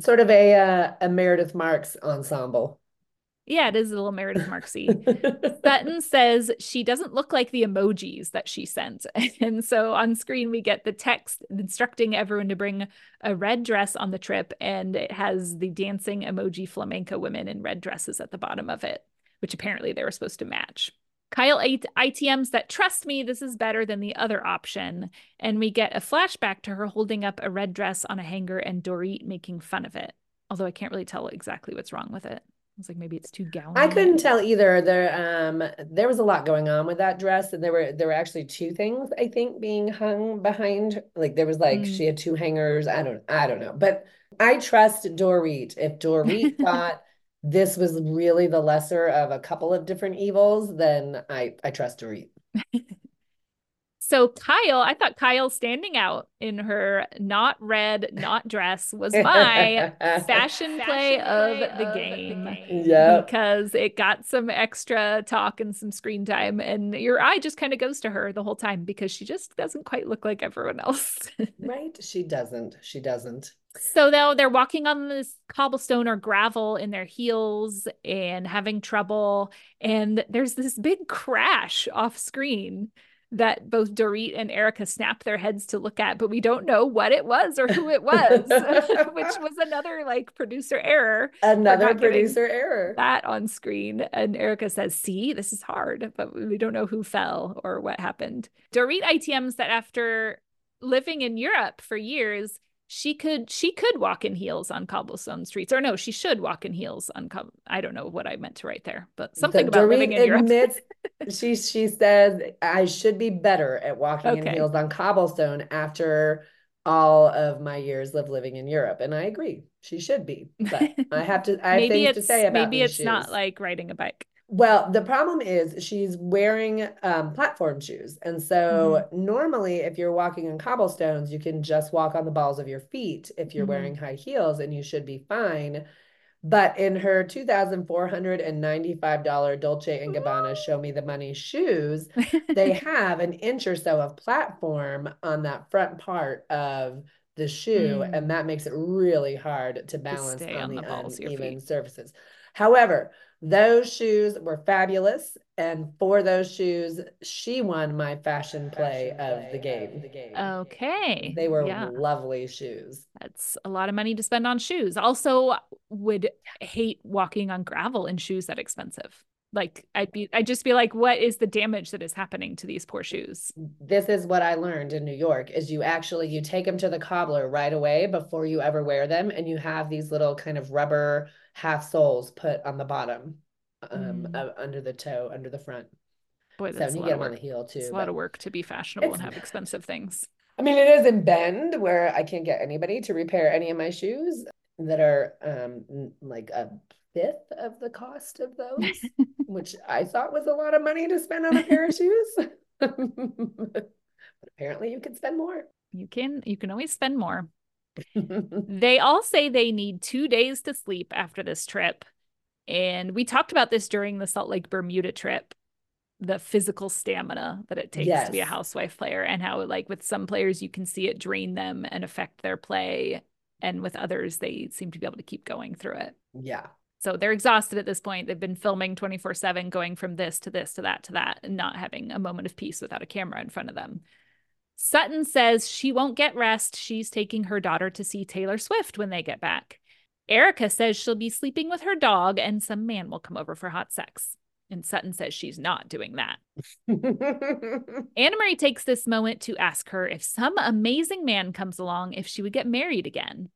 sort of a uh, a Meredith Marks ensemble. Yeah, it is a little Meredith Marksy. Sutton says she doesn't look like the emojis that she sent. And so on screen, we get the text instructing everyone to bring a red dress on the trip, and it has the dancing emoji flamenco women in red dresses at the bottom of it, which apparently they were supposed to match. Kyle ITMs that trust me, this is better than the other option. And we get a flashback to her holding up a red dress on a hanger and Dorit making fun of it. Although I can't really tell exactly what's wrong with it. I was like, maybe it's too gown. I couldn't tell either. There, um, there was a lot going on with that dress, and there were there were actually two things I think being hung behind. Like there was like mm. she had two hangers. I don't, I don't know, but I trust Dorit. If Dorit thought this was really the lesser of a couple of different evils, then I I trust Dorit. So Kyle, I thought Kyle standing out in her not red, not dress was my fashion, play, of, the, game. the game. Yeah. Because it got some extra talk and some screen time. And your eye just kind of goes to her the whole time because she just doesn't quite look like everyone else. right. She doesn't. She doesn't. So though they're walking on this cobblestone or gravel in their heels and having trouble, and there's this big crash off screen that both Dorit and Erika snap their heads to look at, but we don't know what it was or who it was, which was another like producer error. Another producer error. That on screen. And Erika says, See, this is hard, but we don't know who fell or what happened. Dorit ITMs that after living in Europe for years, she could she could walk in heels on cobblestone streets or no she should walk in heels on co- i don't know what i meant to write there but something about Dorit living in admits, europe she she says i should be better at walking okay. in heels on cobblestone after all of my years of living in europe and i agree she should be but i have to i have things to say about maybe it's shoes. not like riding a bike well, the problem is she's wearing um, platform shoes. And so mm-hmm. normally, if you're walking on cobblestones, you can just walk on the balls of your feet if you're mm-hmm. wearing high heels and you should be fine. But in her $2,495 Dolce and Gabbana Show Me the Money shoes, they have an inch or so of platform on that front part of the shoe. Mm. And that makes it really hard to balance to on, on, the, the uneven surfaces. However, those shoes were fabulous. And for those shoes, she won my fashion play, of, the game. Okay. They were yeah. lovely shoes. That's a lot of money to spend on shoes. Also, would hate walking on gravel in shoes that expensive. Like I'd be I'd just be like, what is the damage that is happening to these poor shoes? This is what I learned in New York is you actually you take them to the cobbler right away before you ever wear them and you have these little kind of rubber half soles put on the bottom, um, mm. uh, under the toe, under the front. Boy, that's so you get them on the heel too. It's a lot of work to be fashionable and have expensive things. I mean, it is in Bend where I can't get anybody to repair any of my shoes that are um like a fifth of the cost of those, which I thought was a lot of money to spend on a pair of shoes. but apparently, you can spend more. You can. You can always spend more they all say they need two days to sleep after this trip. And we talked about this during the Salt Lake Bermuda trip the physical stamina that it takes yes. to be a housewife player and how like with some players you can see it drain them and affect their play. And with others they seem to be able to keep going through it. Yeah. So they're exhausted at this point. They've been filming 24/7 going from this to this to that to that and not having a moment of peace without a camera in front of them Sutton says she won't get rest. She's taking her daughter to see Taylor Swift when they get back. Erika says she'll be sleeping with her dog and some man will come over for hot sex. And Sutton says she's not doing that. Anna Marie takes this moment to ask her if some amazing man comes along, if she would get married again.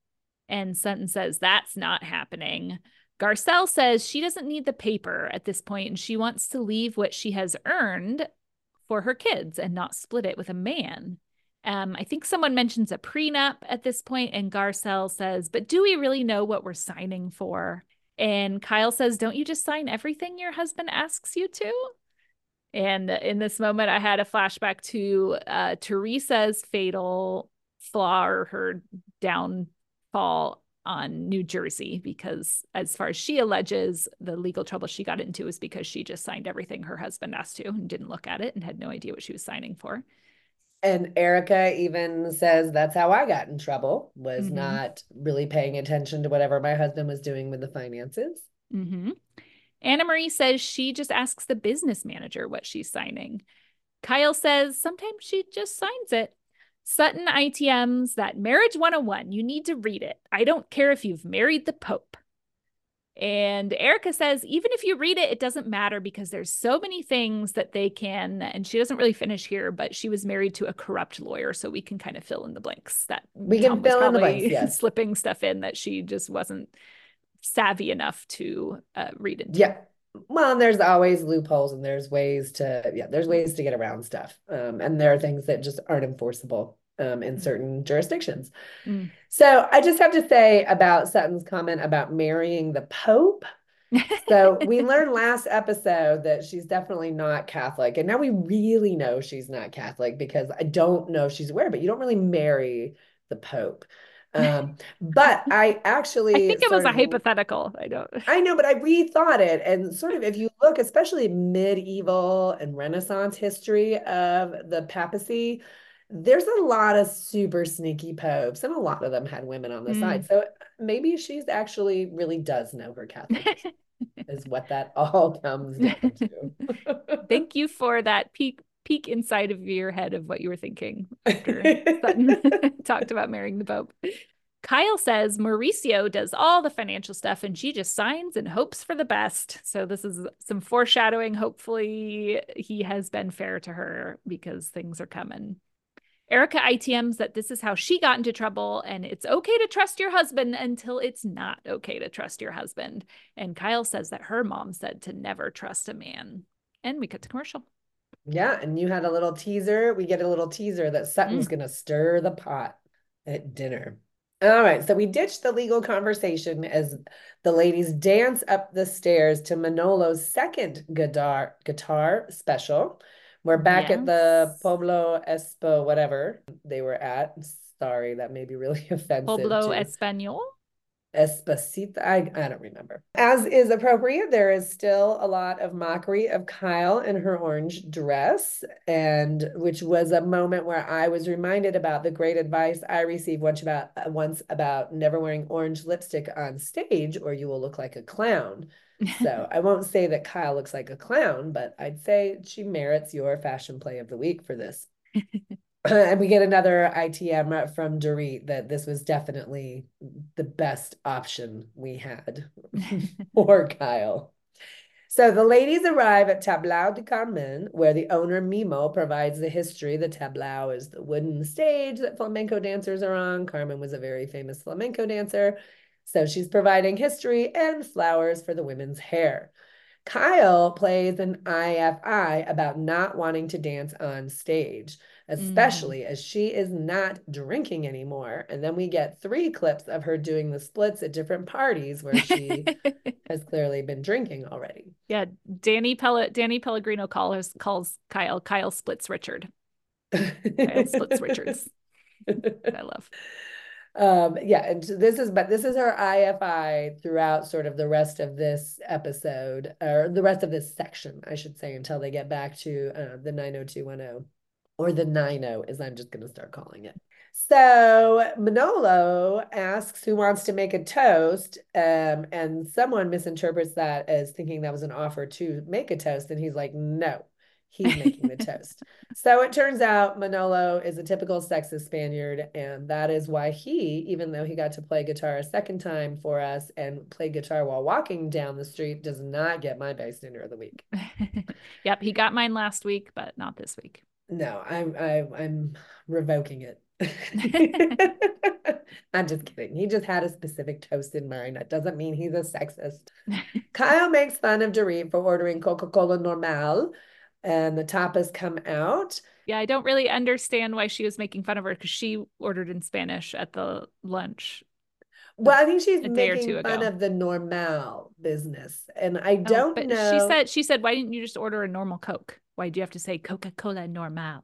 And Sutton says that's not happening. Garcelle says she doesn't need the paper at this point and she wants to leave what she has earned for her kids and not split it with a man. Um, I think someone mentions a prenup at this point, and Garcelle says, But do we really know what we're signing for? And Kyle says, Don't you just sign everything your husband asks you to? And in this moment, I had a flashback to uh, Teresa's fatal flaw or her downfall on New Jersey because, as far as she alleges, the legal trouble she got into was because she just signed everything her husband asked to and didn't look at it and had no idea what she was signing for. And Erika even says that's how I got in trouble was mm-hmm. not really paying attention to whatever my husband was doing with the finances. Mm-hmm. Anna Marie says she just asks the business manager what she's signing. Kyle says sometimes she just signs it. Sutton ITMs that Marriage 101. You need to read it. I don't care if you've married the Pope. And Erika says, even if you read it, it doesn't matter because there's so many things that they can. And she doesn't really finish here, but she was married to a corrupt lawyer, so we can kind of fill in the blanks. That we can fill in the blanks. Yes, slipping stuff in that she just wasn't savvy enough to uh, read into. Yeah. Well, and there's always loopholes, and there's ways to yeah, there's ways to get around stuff. Um, and there are things that just aren't enforceable um, in certain jurisdictions. Mm. So I just have to say about Sutton's comment about marrying the Pope. so we learned last episode that she's definitely not Catholic. And now we really know she's not Catholic because I don't know if she's aware, but you don't really marry the Pope. Um, but I actually I think it was a hypothetical. I don't I know, but I rethought it. And sort of if you look, especially medieval and Renaissance history of the papacy, there's a lot of super sneaky popes, and a lot of them had women on the mm. side. So maybe she's actually really does know her Catholic, is what that all comes down to. Thank you for that peek peek inside of your head of what you were thinking after Sutton talked about marrying the Pope. Kyle says Mauricio does all the financial stuff and she just signs and hopes for the best. So, this is some foreshadowing. Hopefully, he has been fair to her because things are coming. Erika ITMs that this is how she got into trouble and it's okay to trust your husband until it's not okay to trust your husband. And Kyle says that her mom said to never trust a man. And we cut to commercial. Yeah. And you had a little teaser. We get a little teaser that Sutton's mm. going to stir the pot at dinner. All right. So we ditched the legal conversation as the ladies dance up the stairs to Manolo's second guitar, guitar special we're back yes. at the Pueblo Espo, whatever they were at. Sorry, that may be really offensive. Pueblo. Espanol? Espacito. I, I don't remember. As is appropriate, there is still a lot of mockery of Kyle in her orange dress, and which was a moment where I was reminded about the great advice I received once about once about never wearing orange lipstick on stage, or you will look like a clown so I won't say that Kyle looks like a clown, but I'd say she merits your fashion play of the week for this. and we get another ITM from Dorit that this was definitely the best option we had for Kyle. So the ladies arrive at Tablao de Carmen, where the owner Mimo provides the history. The tablao is the wooden stage that flamenco dancers are on. Carmen was a very famous flamenco dancer. So she's providing history and flowers for the women's hair. Kyle plays an IFI about not wanting to dance on stage, especially mm. as she is not drinking anymore. And then we get three clips of her doing the splits at different parties where she has clearly been drinking already. Yeah, Danny Pell- Danny Pellegrino calls calls Kyle Kyle splits Richard. Kyle splits Richards. I love um yeah and this is but this is her ifi throughout sort of the rest of this episode or the rest of this section i should say until they get back to uh, the 90210 or the 90 as i'm just going to start calling it so manolo asks who wants to make a toast um, and someone misinterprets that as thinking that was an offer to make a toast and he's like no he's making the toast. So it turns out Manolo is a typical sexist Spaniard, and that is why he, even though he got to play guitar a second time for us and play guitar while walking down the street, does not get my bystander of the week. yep, he got mine last week, but not this week. No, I'm I, I'm revoking it. I'm just kidding. He just had a specific toast in mind. That doesn't mean he's a sexist. Kyle makes fun of Dorit for ordering Coca Cola Normal and the tapas come out. Yeah, I don't really understand why she was making fun of her because she ordered in Spanish at the lunch. Well, I think she's making fun of the normal business, and I oh, don't oh, know. She said, "She said, why didn't you just order a normal Coke? Why do you have to say Coca Cola Normal?"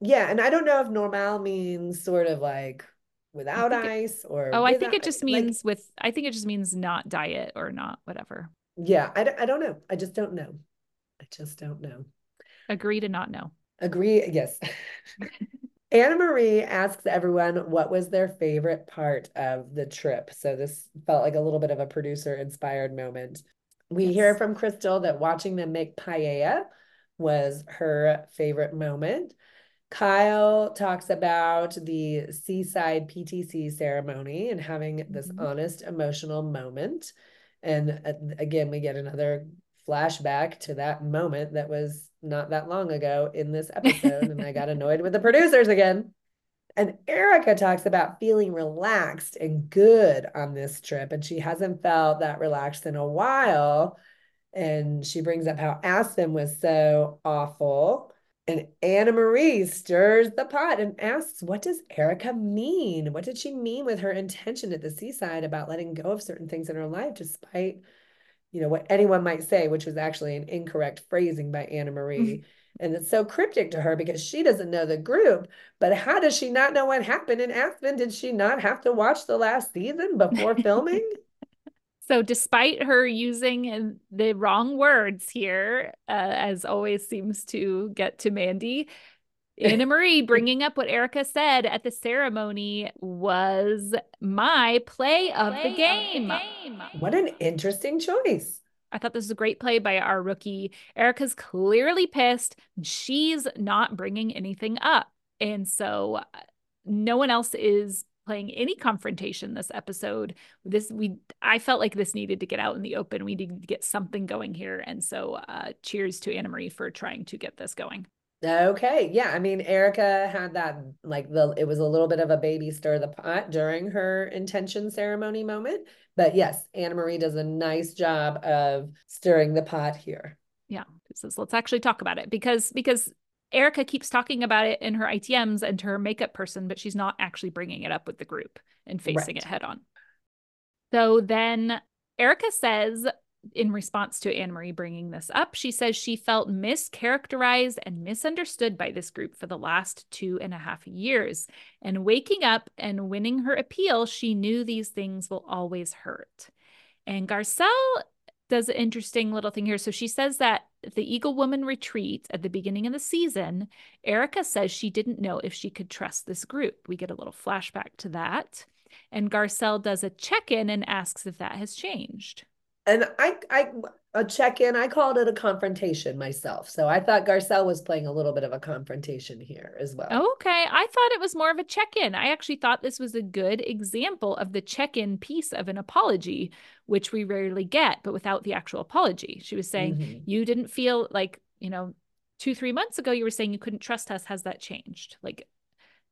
Yeah, and I don't know if normal means sort of like without ice it, or. Oh, I think it just means like, with. I think it just means not diet or not whatever. Yeah, I, I don't know. I just don't know. I just don't know. Agree to not know. Agree, yes. Anna Marie asks everyone what was their favorite part of the trip. So this felt like a little bit of a producer inspired moment. We Yes. hear from Crystal that watching them make paella was her favorite moment. Kyle talks about the seaside PTC ceremony and having this Mhm. honest emotional moment. And uh, again, we get another flashback to that moment that was not that long ago in this episode. and I got annoyed with the producers again. And Erika talks about feeling relaxed and good on this trip, and she hasn't felt that relaxed in a while. And she brings up how Aspen was so awful. And Anna Marie stirs the pot and asks, What does Erika mean? What did she mean with her intention at the seaside about letting go of certain things in her life, despite, you know, what anyone might say, which was actually an incorrect phrasing by Anna Marie. Mm-hmm. And it's so cryptic to her because she doesn't know the group. But how does she not know what happened in Aspen? Did she not have to watch the last season before filming? So, despite her using the wrong words here, uh, as always seems to get to Mandy, Anna Marie bringing up what Erika said at the ceremony was my play of the game. What an interesting choice. I thought this was a great play by our rookie. Erika's clearly pissed. She's not bringing anything up. And so uh, no one else is playing any confrontation this episode. This we I felt like this needed to get out in the open. We needed to get something going here. And so uh cheers to Anna Marie for trying to get this going. Okay. Yeah. I mean, Erika had that like the it was a little bit of a baby stir the pot during her intention ceremony moment. But yes, Anna Marie does a nice job of stirring the pot here. Yeah. Says let's actually talk about it because because Erika keeps talking about it in her ITMs and to her makeup person, but she's not actually bringing it up with the group and facing Right. it head on. So then Erika says, in response to Anne Marie bringing this up, she says she felt mischaracterized and misunderstood by this group for the last two and a half years. And waking up and winning her appeal, she knew these things will always hurt. And Garcelle does an interesting little thing here. So she says that the Eagle Woman retreat at the beginning of the season, Erika says she didn't know if she could trust this group. We get a little flashback to that. And Garcelle does a check in and asks if that has changed. And I I a check-in, I called it a confrontation myself. So I thought Garcelle was playing a little bit of a confrontation here as well. Okay. I thought it was more of a check in. I actually thought this was a good example of the check in piece of an apology, which we rarely get, but without the actual apology. She was saying, Mhm. you didn't feel like, you know, two, three months ago, you were saying you couldn't trust us. Has that changed? Like,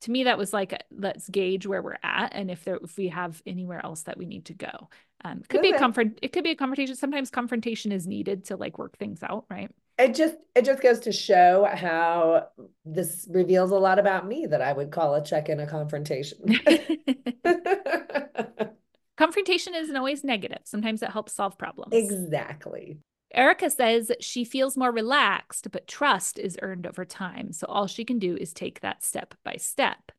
to me, that was like, let's gauge where we're at and if there, if we have anywhere else that we need to go. Um, it could be a comfort. It could be a confrontation. Sometimes confrontation is needed to like work things out, right? It just it just goes to show how this reveals a lot about me that I would call a check-in a confrontation. confrontation isn't always negative. Sometimes it helps solve problems. Exactly. Erika says she feels more relaxed, but trust is earned over time. So all she can do is take that step by step.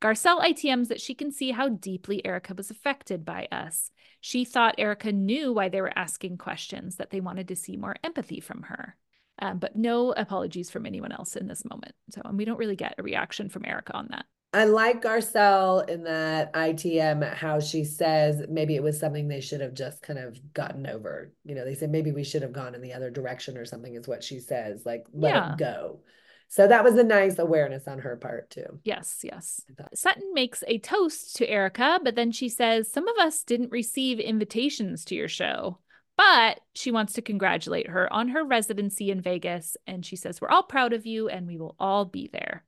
Garcelle ITMs that she can see how deeply Erika was affected by us. She thought Erika knew why they were asking questions, that they wanted to see more empathy from her. Um, but no apologies from anyone else in this moment. So and we don't really get a reaction from Erika on that. I like Garcelle in that ITM, how she says maybe it was something they should have just kind of gotten over. You know, they said maybe we should have gone in the other direction or something, is what she says, like let Yeah. it go. So that was a nice awareness on her part, too. Yes, yes. Sutton makes a toast to Erika, but then she says, Some of us didn't receive invitations to your show. But she wants to congratulate her on her residency in Vegas. And she says, We're all proud of you and we will all be there.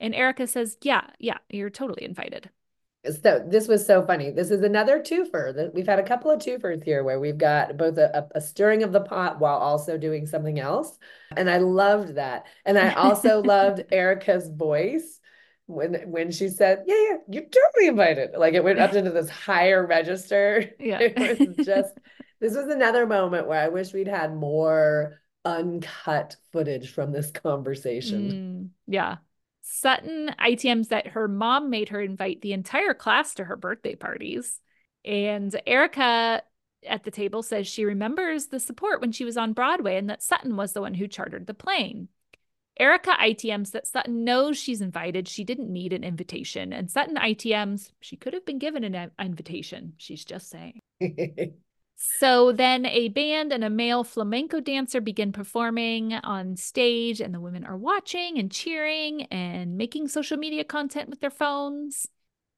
And Erika says, Yeah, yeah, you're totally invited. So this was so funny. This is another twofer that we've had a couple of twofers here where we've got both a, a stirring of the pot while also doing something else. And I loved that. And I also loved Erika's voice when when she said, Yeah, yeah, you're totally invited. Like it went up into this higher register. Yeah. It was just this was another moment where I wish we'd had more uncut footage from this conversation. Mm, yeah. Sutton ITMs that her mom made her invite the entire class to her birthday parties. And Erika at the table says she remembers the support when she was on Broadway and that Sutton was the one who chartered the plane. Erika ITMs that Sutton knows she's invited. She didn't need an invitation. And Sutton ITMs, she could have been given an uh, invitation. She's just saying. So then a band and a male flamenco dancer begin performing on stage, and the women are watching and cheering and making social media content with their phones.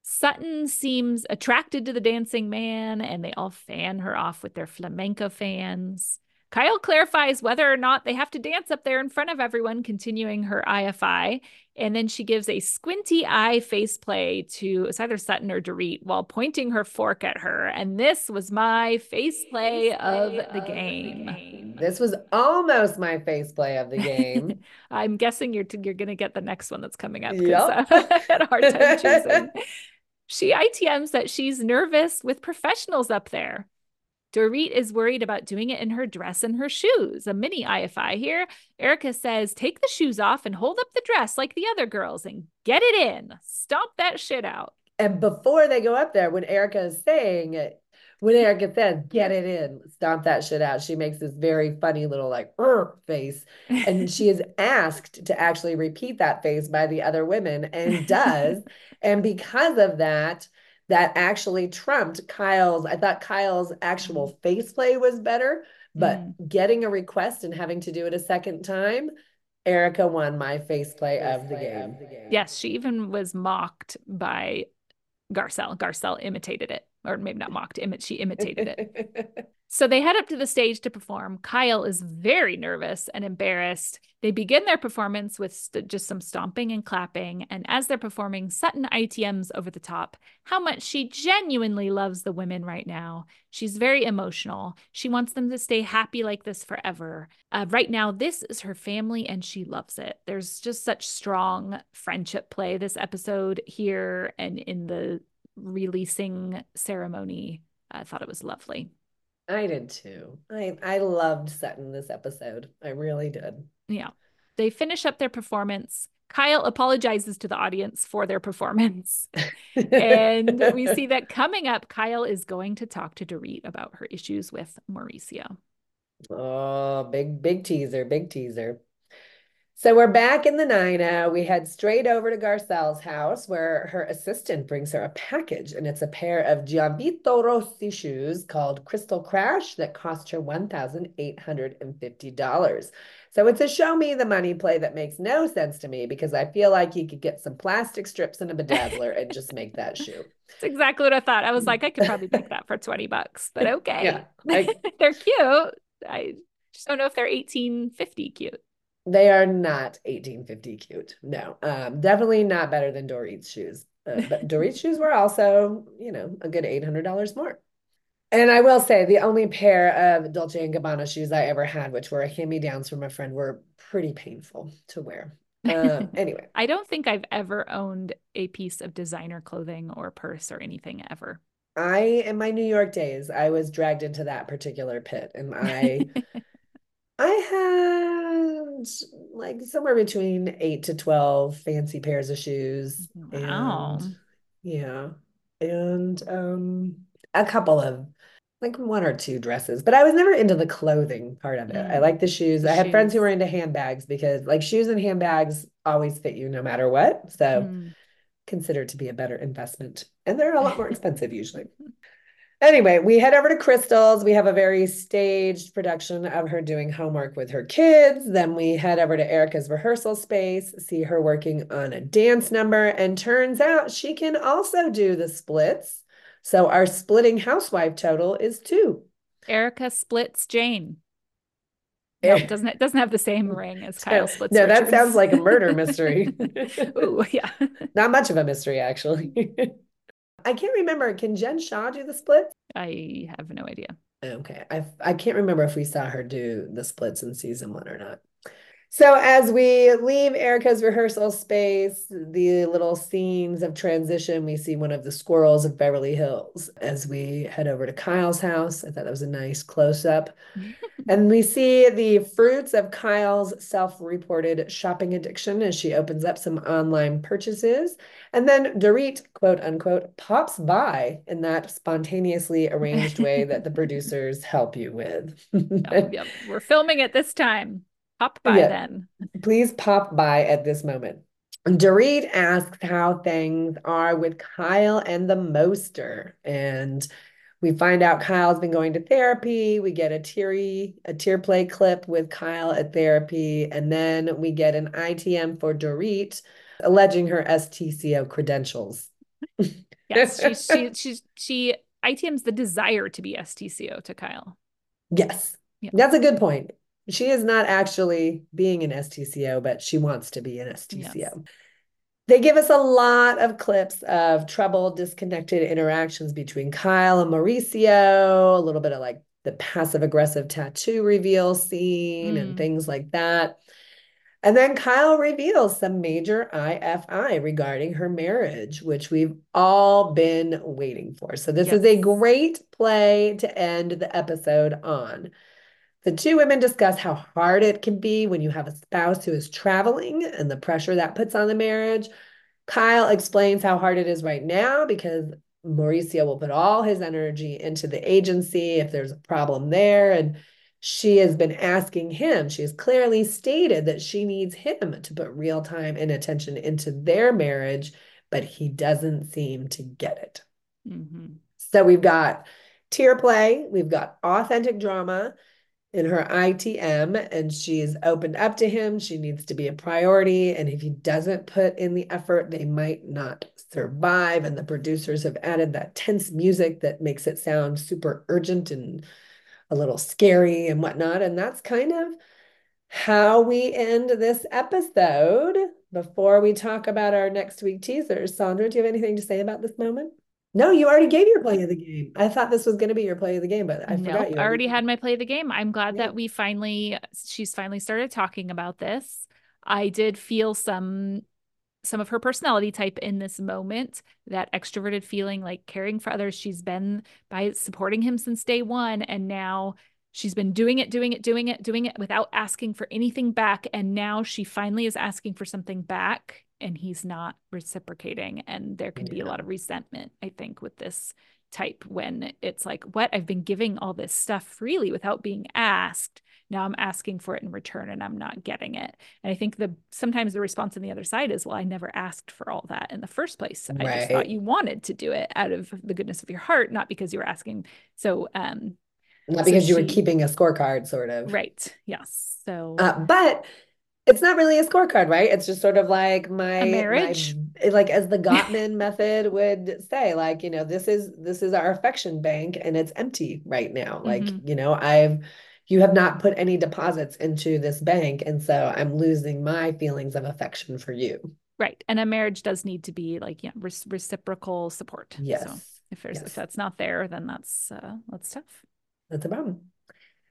Sutton seems attracted to the dancing man, and they all fan her off with their flamenco fans. Kyle clarifies whether or not they have to dance up there in front of everyone, continuing her IFI. And then she gives a squinty eye face play to it's either Sutton or Dorit while pointing her fork at her. And this was my face play of the game. This was almost my face play of the game. I'm guessing you're you're gonna get the next one that's coming up. Yep. Uh, I had a hard time choosing. She ITMs that she's nervous with professionals up there. Dorit is worried about doing it in her dress and her shoes. A mini IFI here. Erika says, take the shoes off and hold up the dress like the other girls and get it in. Stomp that shit out. And before they go up there, when Erika is saying it, when Erika says, get it in, stomp that shit out, she makes this very funny little like face. And she is asked to actually repeat that face by the other women and does. and because of that, that actually trumped Kyle's. I thought Kyle's actual face play was better, but mm. getting a request and having to do it a second time, Erika won my face play, face of, the play of, the game. Yes, she even was mocked by Garcelle. Garcelle imitated it, or maybe not mocked, Im- she imitated it. So they head up to the stage to perform. Kyle is very nervous and embarrassed. They begin their performance with st- just some stomping and clapping. And as they're performing, Sutton ITMs over the top how much she genuinely loves the women right now. She's very emotional. She wants them to stay happy like this forever. Uh, right now, this is her family and she loves it. There's just such strong friendship play this episode here and in the releasing ceremony. I thought it was lovely. I did too. I I loved Sutton this episode. I really did. Yeah. They finish up their performance. Kyle apologizes to the audience for their performance. and we see that coming up, Kyle is going to talk to Dorit about her issues with Mauricio. Oh, big, big teaser, big teaser. So we're back in the Nina. We head straight over to Garcelle's house where her assistant brings her a package, and it's a pair of Gianvito Rossi shoes called Crystal Crash that cost her $1,850. So it's a show me the money play that makes no sense to me because I feel like you could get some plastic strips and a bedazzler and just make that shoe. That's exactly what I thought. I was mm. like, I could probably make that for 20 bucks, but okay. Yeah, I, they're cute. I just don't know if they're 1850 cute. They are not 1850 cute. No, um, definitely not better than Dorit's shoes. Uh, but Dorit's shoes were also, you know, a good $800 more. And I will say the only pair of Dolce and Gabbana shoes I ever had, which were a hand-me-downs from a friend, were pretty painful to wear. Uh, anyway, I don't think I've ever owned a piece of designer clothing or purse or anything ever. I, in my New York days, I was dragged into that particular pit, and I I had like somewhere between eight to 12 fancy pairs of shoes. Wow. And yeah. And um a couple of like one or two dresses, but I was never into the clothing part of it. Mm. I like the shoes. The I had friends who were into handbags because like shoes and handbags always fit you no matter what. So mm. considered to be a better investment. And they're a lot more expensive usually. Anyway, we head over to Crystal's. We have a very staged production of her doing homework with her kids. Then we head over to Erika's rehearsal space, see her working on a dance number, and turns out she can also do the splits. So our splitting housewife total is two. Erika splits Jayne. Eh. No, it doesn't it doesn't have the same ring as Kyle splits. No, that sounds like a murder mystery. Ooh, yeah. Not much of a mystery, actually. I can't remember. Can Jen Shah do the splits? I have no idea. Okay. I I can't remember if we saw her do the splits in season one or not. So as we leave Erika's rehearsal space, the little scenes of transition, we see one of the squirrels of Beverly Hills as we head over to Kyle's house. I thought that was a nice close up. and we see the fruits of Kyle's self-reported shopping addiction as she opens up some online purchases. And then Dorit, quote unquote, pops by in that spontaneously arranged way that the producers help you with. oh, yep. We're filming it this time. Pop by yeah. then. Please pop by at this moment. Dorit asks how things are with Kyle and the Moster. And We find out Kyle's been going to therapy. We get a teary, a tear play clip with Kyle at therapy. And then we get an ITM for Dorit alleging her STCO credentials. yes, she, she, she, she ITM's the desire to be STCO to Kyle. Yes. Yeah. That's a good point. She is not actually being an STCO, but she wants to be an STCO. Yes. They give us a lot of clips of troubled, disconnected interactions between Kyle and Mauricio, a little bit of like the passive aggressive tattoo reveal scene mm. and things like that. And then Kyle reveals some major IFI regarding her marriage, which we've all been waiting for. So, this yes. is a great play to end the episode on. The two women discuss how hard it can be when you have a spouse who is traveling and the pressure that puts on the marriage. Kyle explains how hard it is right now because Mauricio will put all his energy into the agency if there's a problem there. And she has been asking him, she has clearly stated that she needs him to put real time and attention into their marriage, but he doesn't seem to get it. Mm-hmm. So we've got tear play, we've got authentic drama in her ITM and she's opened up to him. She needs to be a priority. And if he doesn't put in the effort, they might not survive. And the producers have added that tense music that makes it sound super urgent and a little scary and whatnot. And that's kind of how we end this episode. Before we talk about our next week teasers, Sandra, do you have anything to say about this moment? No, you already gave your play of the game. I thought this was going to be your play of the game, but I nope, forgot you. I already had my play of the game. I'm glad yeah. that we finally, she's finally started talking about this. I did feel some some of her personality type in this moment that extroverted feeling like caring for others she's been by supporting him since day one and now she's been doing it doing it doing it doing it without asking for anything back and now she finally is asking for something back and he's not reciprocating and there can yeah. be a lot of resentment i think with this type when it's like what? I've been giving all this stuff freely without being asked. Now i'm asking for it in return and i'm not getting it. And i think the sometimes the response on the other side is well i never asked for all that in the first place. Right. i just thought you wanted to do it out of the goodness of your heart not because you were asking. So um not because so you were keeping a scorecard sort of. Right. Yes. So uh, but it's not really a scorecard, right? It's just sort of like my a marriage, my, like as the Gottman method would say, like you know, this is this is our affection bank, and it's empty right now. Like mm-hmm. you know, I've you have not put any deposits into this bank, and so I'm losing my feelings of affection for you. Right, and a marriage does need to be like yeah, re- reciprocal support. Yes. So if there's yes. if that's not there, then that's uh, that's tough. That's a problem.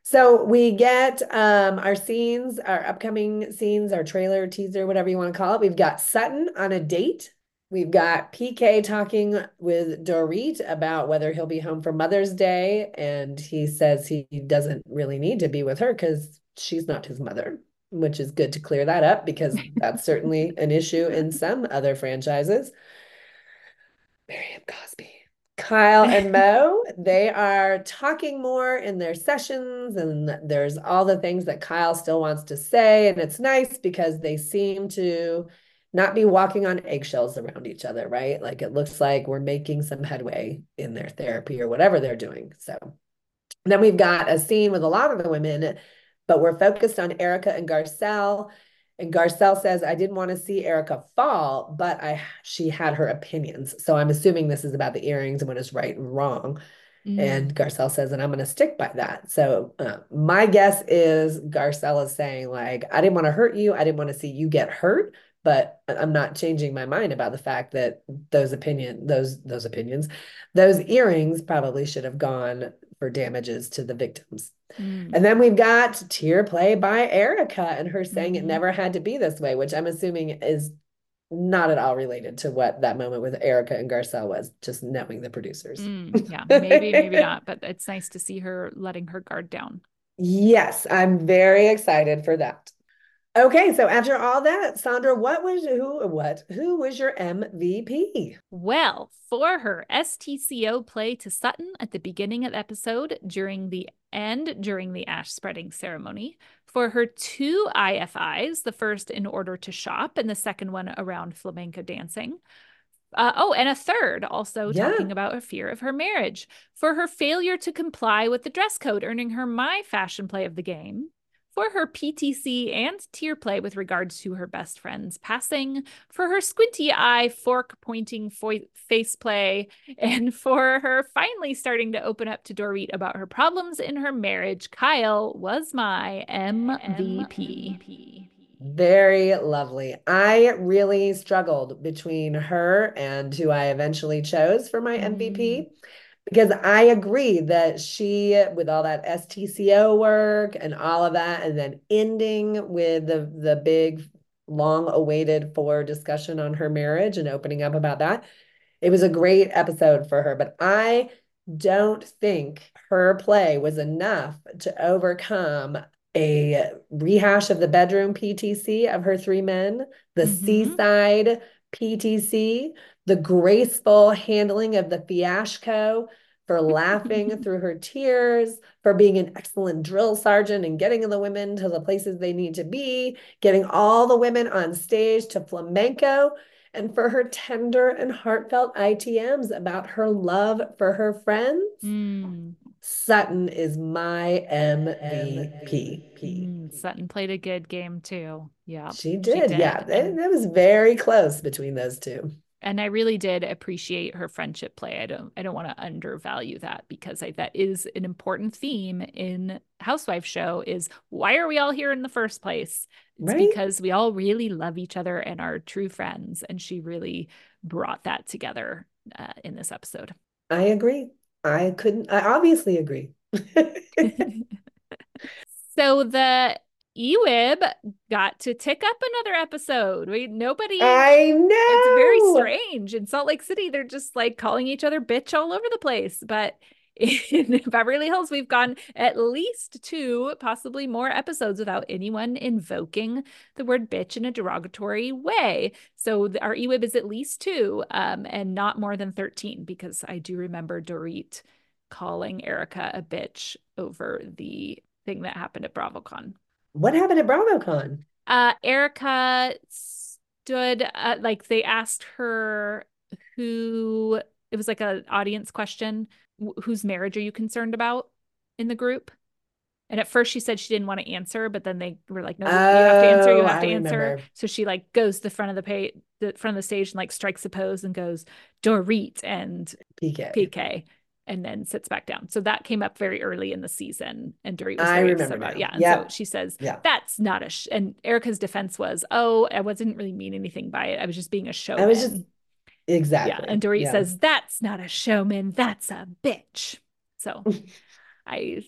So we get um, our scenes, our upcoming scenes, our trailer, teaser, whatever you want to call it. We've got Sutton on a date. We've got PK talking with Dorit about whether he'll be home for Mother's Day. And he says he doesn't really need to be with her because she's not his mother, which is good to clear that up because that's certainly an issue in some other franchises. Miriam Cosby. Kyle and Mo, they are talking more in their sessions, and there's all the things that Kyle still wants to say. And it's nice because they seem to not be walking on eggshells around each other, right? Like it looks like we're making some headway in their therapy or whatever they're doing. So then we've got a scene with a lot of the women, but we're focused on Erika and Garcelle and Garcelle says, I didn't want to see Erika fall, but I she had her opinions. So I'm assuming this is about the earrings and what is right and wrong. Mm. And Garcelle says, and I'm going to stick by that. So uh, my guess is Garcelle is saying, like, I didn't want to hurt you. I didn't want to see you get hurt, but I'm not changing my mind about the fact that those opinion, those those opinions, those earrings probably should have gone for damages to the victims. Mm. And then we've got tear play by Erika and her saying mm-hmm. it never had to be this way, which I'm assuming is not at all related to what that moment with Erika and Garcelle was, just knowing the producers. Mm, yeah, maybe, maybe not, but it's nice to see her letting her guard down. Yes, I'm very excited for that. Okay, so after all that, Sandra, what was who what who was your MVP? Well, for her STCO play to Sutton at the beginning of episode, during the end, during the ash spreading ceremony, for her two IFIs, the first in order to shop and the second one around flamenco dancing, Uh, oh, and a third also Yeah. talking about a fear of her marriage for her failure to comply with the dress code, earning her my fashion play of the game. For her PTC and tear play with regards to her best friend's passing, for her squinty eye, fork pointing fo- face play, and for her finally starting to open up to Dorit about her problems in her marriage, Kyle was my MVP. Very lovely. I really struggled between her and who I eventually chose for my MVP because I agree that she, with all that STCO work and all of that, and then ending with the the big, long awaited for discussion on her marriage and opening up about that, it was a great episode for her. But I don't think her play was enough to overcome a rehash of the bedroom PTC of her three men, the Mhm. seaside PTC, the graceful handling of the fiasco, for laughing through her tears, for being an excellent drill sergeant and getting the women to the places they need to be, getting all the women on stage to flamenco, and for her tender and heartfelt ITMs about her love for her friends. Mm. Sutton is my MVP. Mm, Sutton played a good game too. Yeah. She did. Yeah, did. that, And- that was very close between those two. And I really did appreciate her friendship play. I don't I don't want to undervalue that because I, that is an important theme in Housewife show is why are we all here in the first place? It's Right? because we all really love each other and are true friends and she really brought that together uh, in this episode. I agree. I couldn't, I obviously agree. so the EWIB got to tick up another episode. We nobody I know. It's very strange. In Salt Lake City, they're just like calling each other bitch all over the place. But in Beverly Hills, we've gone at least two, possibly more episodes without anyone invoking the word bitch in a derogatory way. So our EWIB is at least two um, and not more than 13, because I do remember Dorit calling Erika a bitch over the thing that happened at BravoCon What happened at BravoCon? uh Erika stood uh, like they asked her who it was like a audience question wh- whose marriage are you concerned about in the group and at first she said she didn't want to answer but then they were like no you have to answer you Oh, have to I answer remember. so she like goes to the front of the page the front of the stage and like strikes a pose and goes Dorit and PK. PK and then sits back down. So that came up very early in the season and Dorit was I very upset about it. Yeah. And Yep. so she says, Yeah. that's not a, sh-. and Erika's defense was, oh, I wasn't really mean anything by it. I was just being a showman. I was just exactly. yeah. And Dorit Yeah. says, that's not a showman. That's a bitch. So I,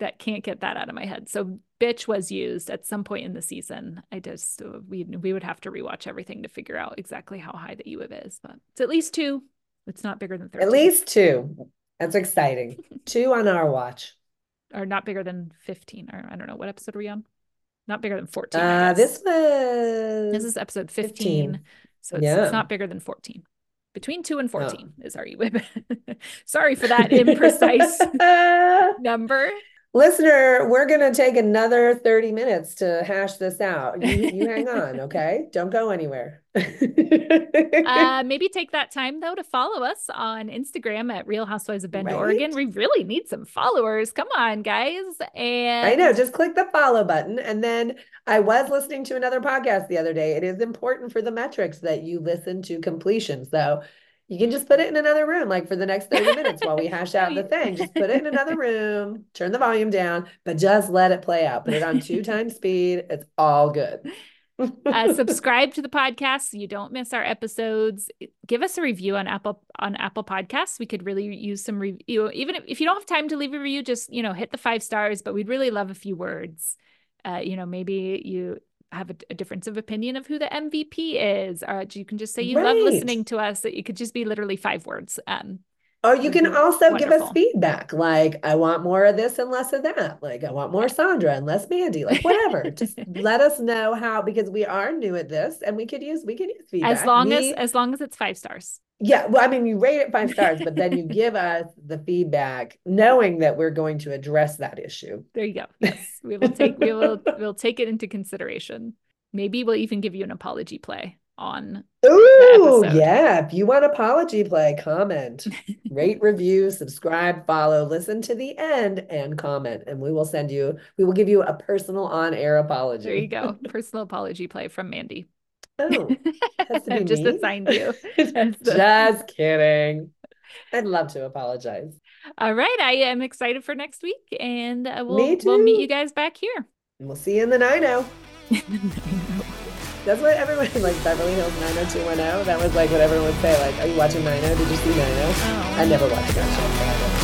that can't get that out of my head. So bitch was used at some point in the season. I just, uh, we, we would have to rewatch everything to figure out exactly how high the EWIB is, but it's at least two. It's not bigger than 13 At least two. That's exciting. Two on our watch. or not bigger than 15 or I don't know what episode are we on? Not bigger than 14. I Uh, this was This is episode 15. 15. So it's, Yeah. it's not bigger than 14. Between 2 and 14 is our EWIB. Sorry for that imprecise number. Listener, we're going to take another 30 minutes to hash this out. You, you hang on, okay? Don't go anywhere. Uh, maybe take that time though to follow us on Instagram at Real Housewives of Bend, Right? Oregon. We really need some followers. Come on, guys. And I know, just click the follow button. And then I was listening to another podcast the other day. It is important for the metrics that you listen to completion. So you can just put it in another room, like for the next 30 minutes while we hash out the thing. Just put it in another room, turn the volume down, but just let it play out. Put it on two times speed. It's all good. uh, subscribe to the podcast so you don't miss our episodes. Give us a review on Apple on Apple Podcasts. We could really use some review. Even if, if you don't have time to leave a review, just you know hit the five stars. But we'd really love a few words. Uh, you know, maybe you have a, a difference of opinion of who the MVP is, or you can just say you love listening to us. That it could just be literally five words. Um, Or you can also give us feedback, like I want more of this and less of that. Like I want more Sandra and less Mandy. Like whatever. Just let us know how because we are new at this and we could use we could use feedback. as long as as long as it's five stars. Yeah, well, I mean, you rate it five stars, but then you give us the feedback, knowing that we're going to address that issue. There you go. Yes, we will take we will we'll take it into consideration. Maybe we'll even give you an apology play on Ooh, episode. yeah. If you want apology play, comment, rate, review, subscribe, follow, listen to the end, and comment. And we will send you, we will give you a personal on-air apology. there you go personal apology play from mandy Oh, has to be just assigned you Just kidding. I'd love to apologize. all right i am excited for next week and uh, we'll, Me we'll meet you guys back here And we'll see you in the 90. That's what everyone like Beverly Hills 90210. That was like what everyone would say. Like, are you watching 90? Did you see 90? Oh. I never watched that show.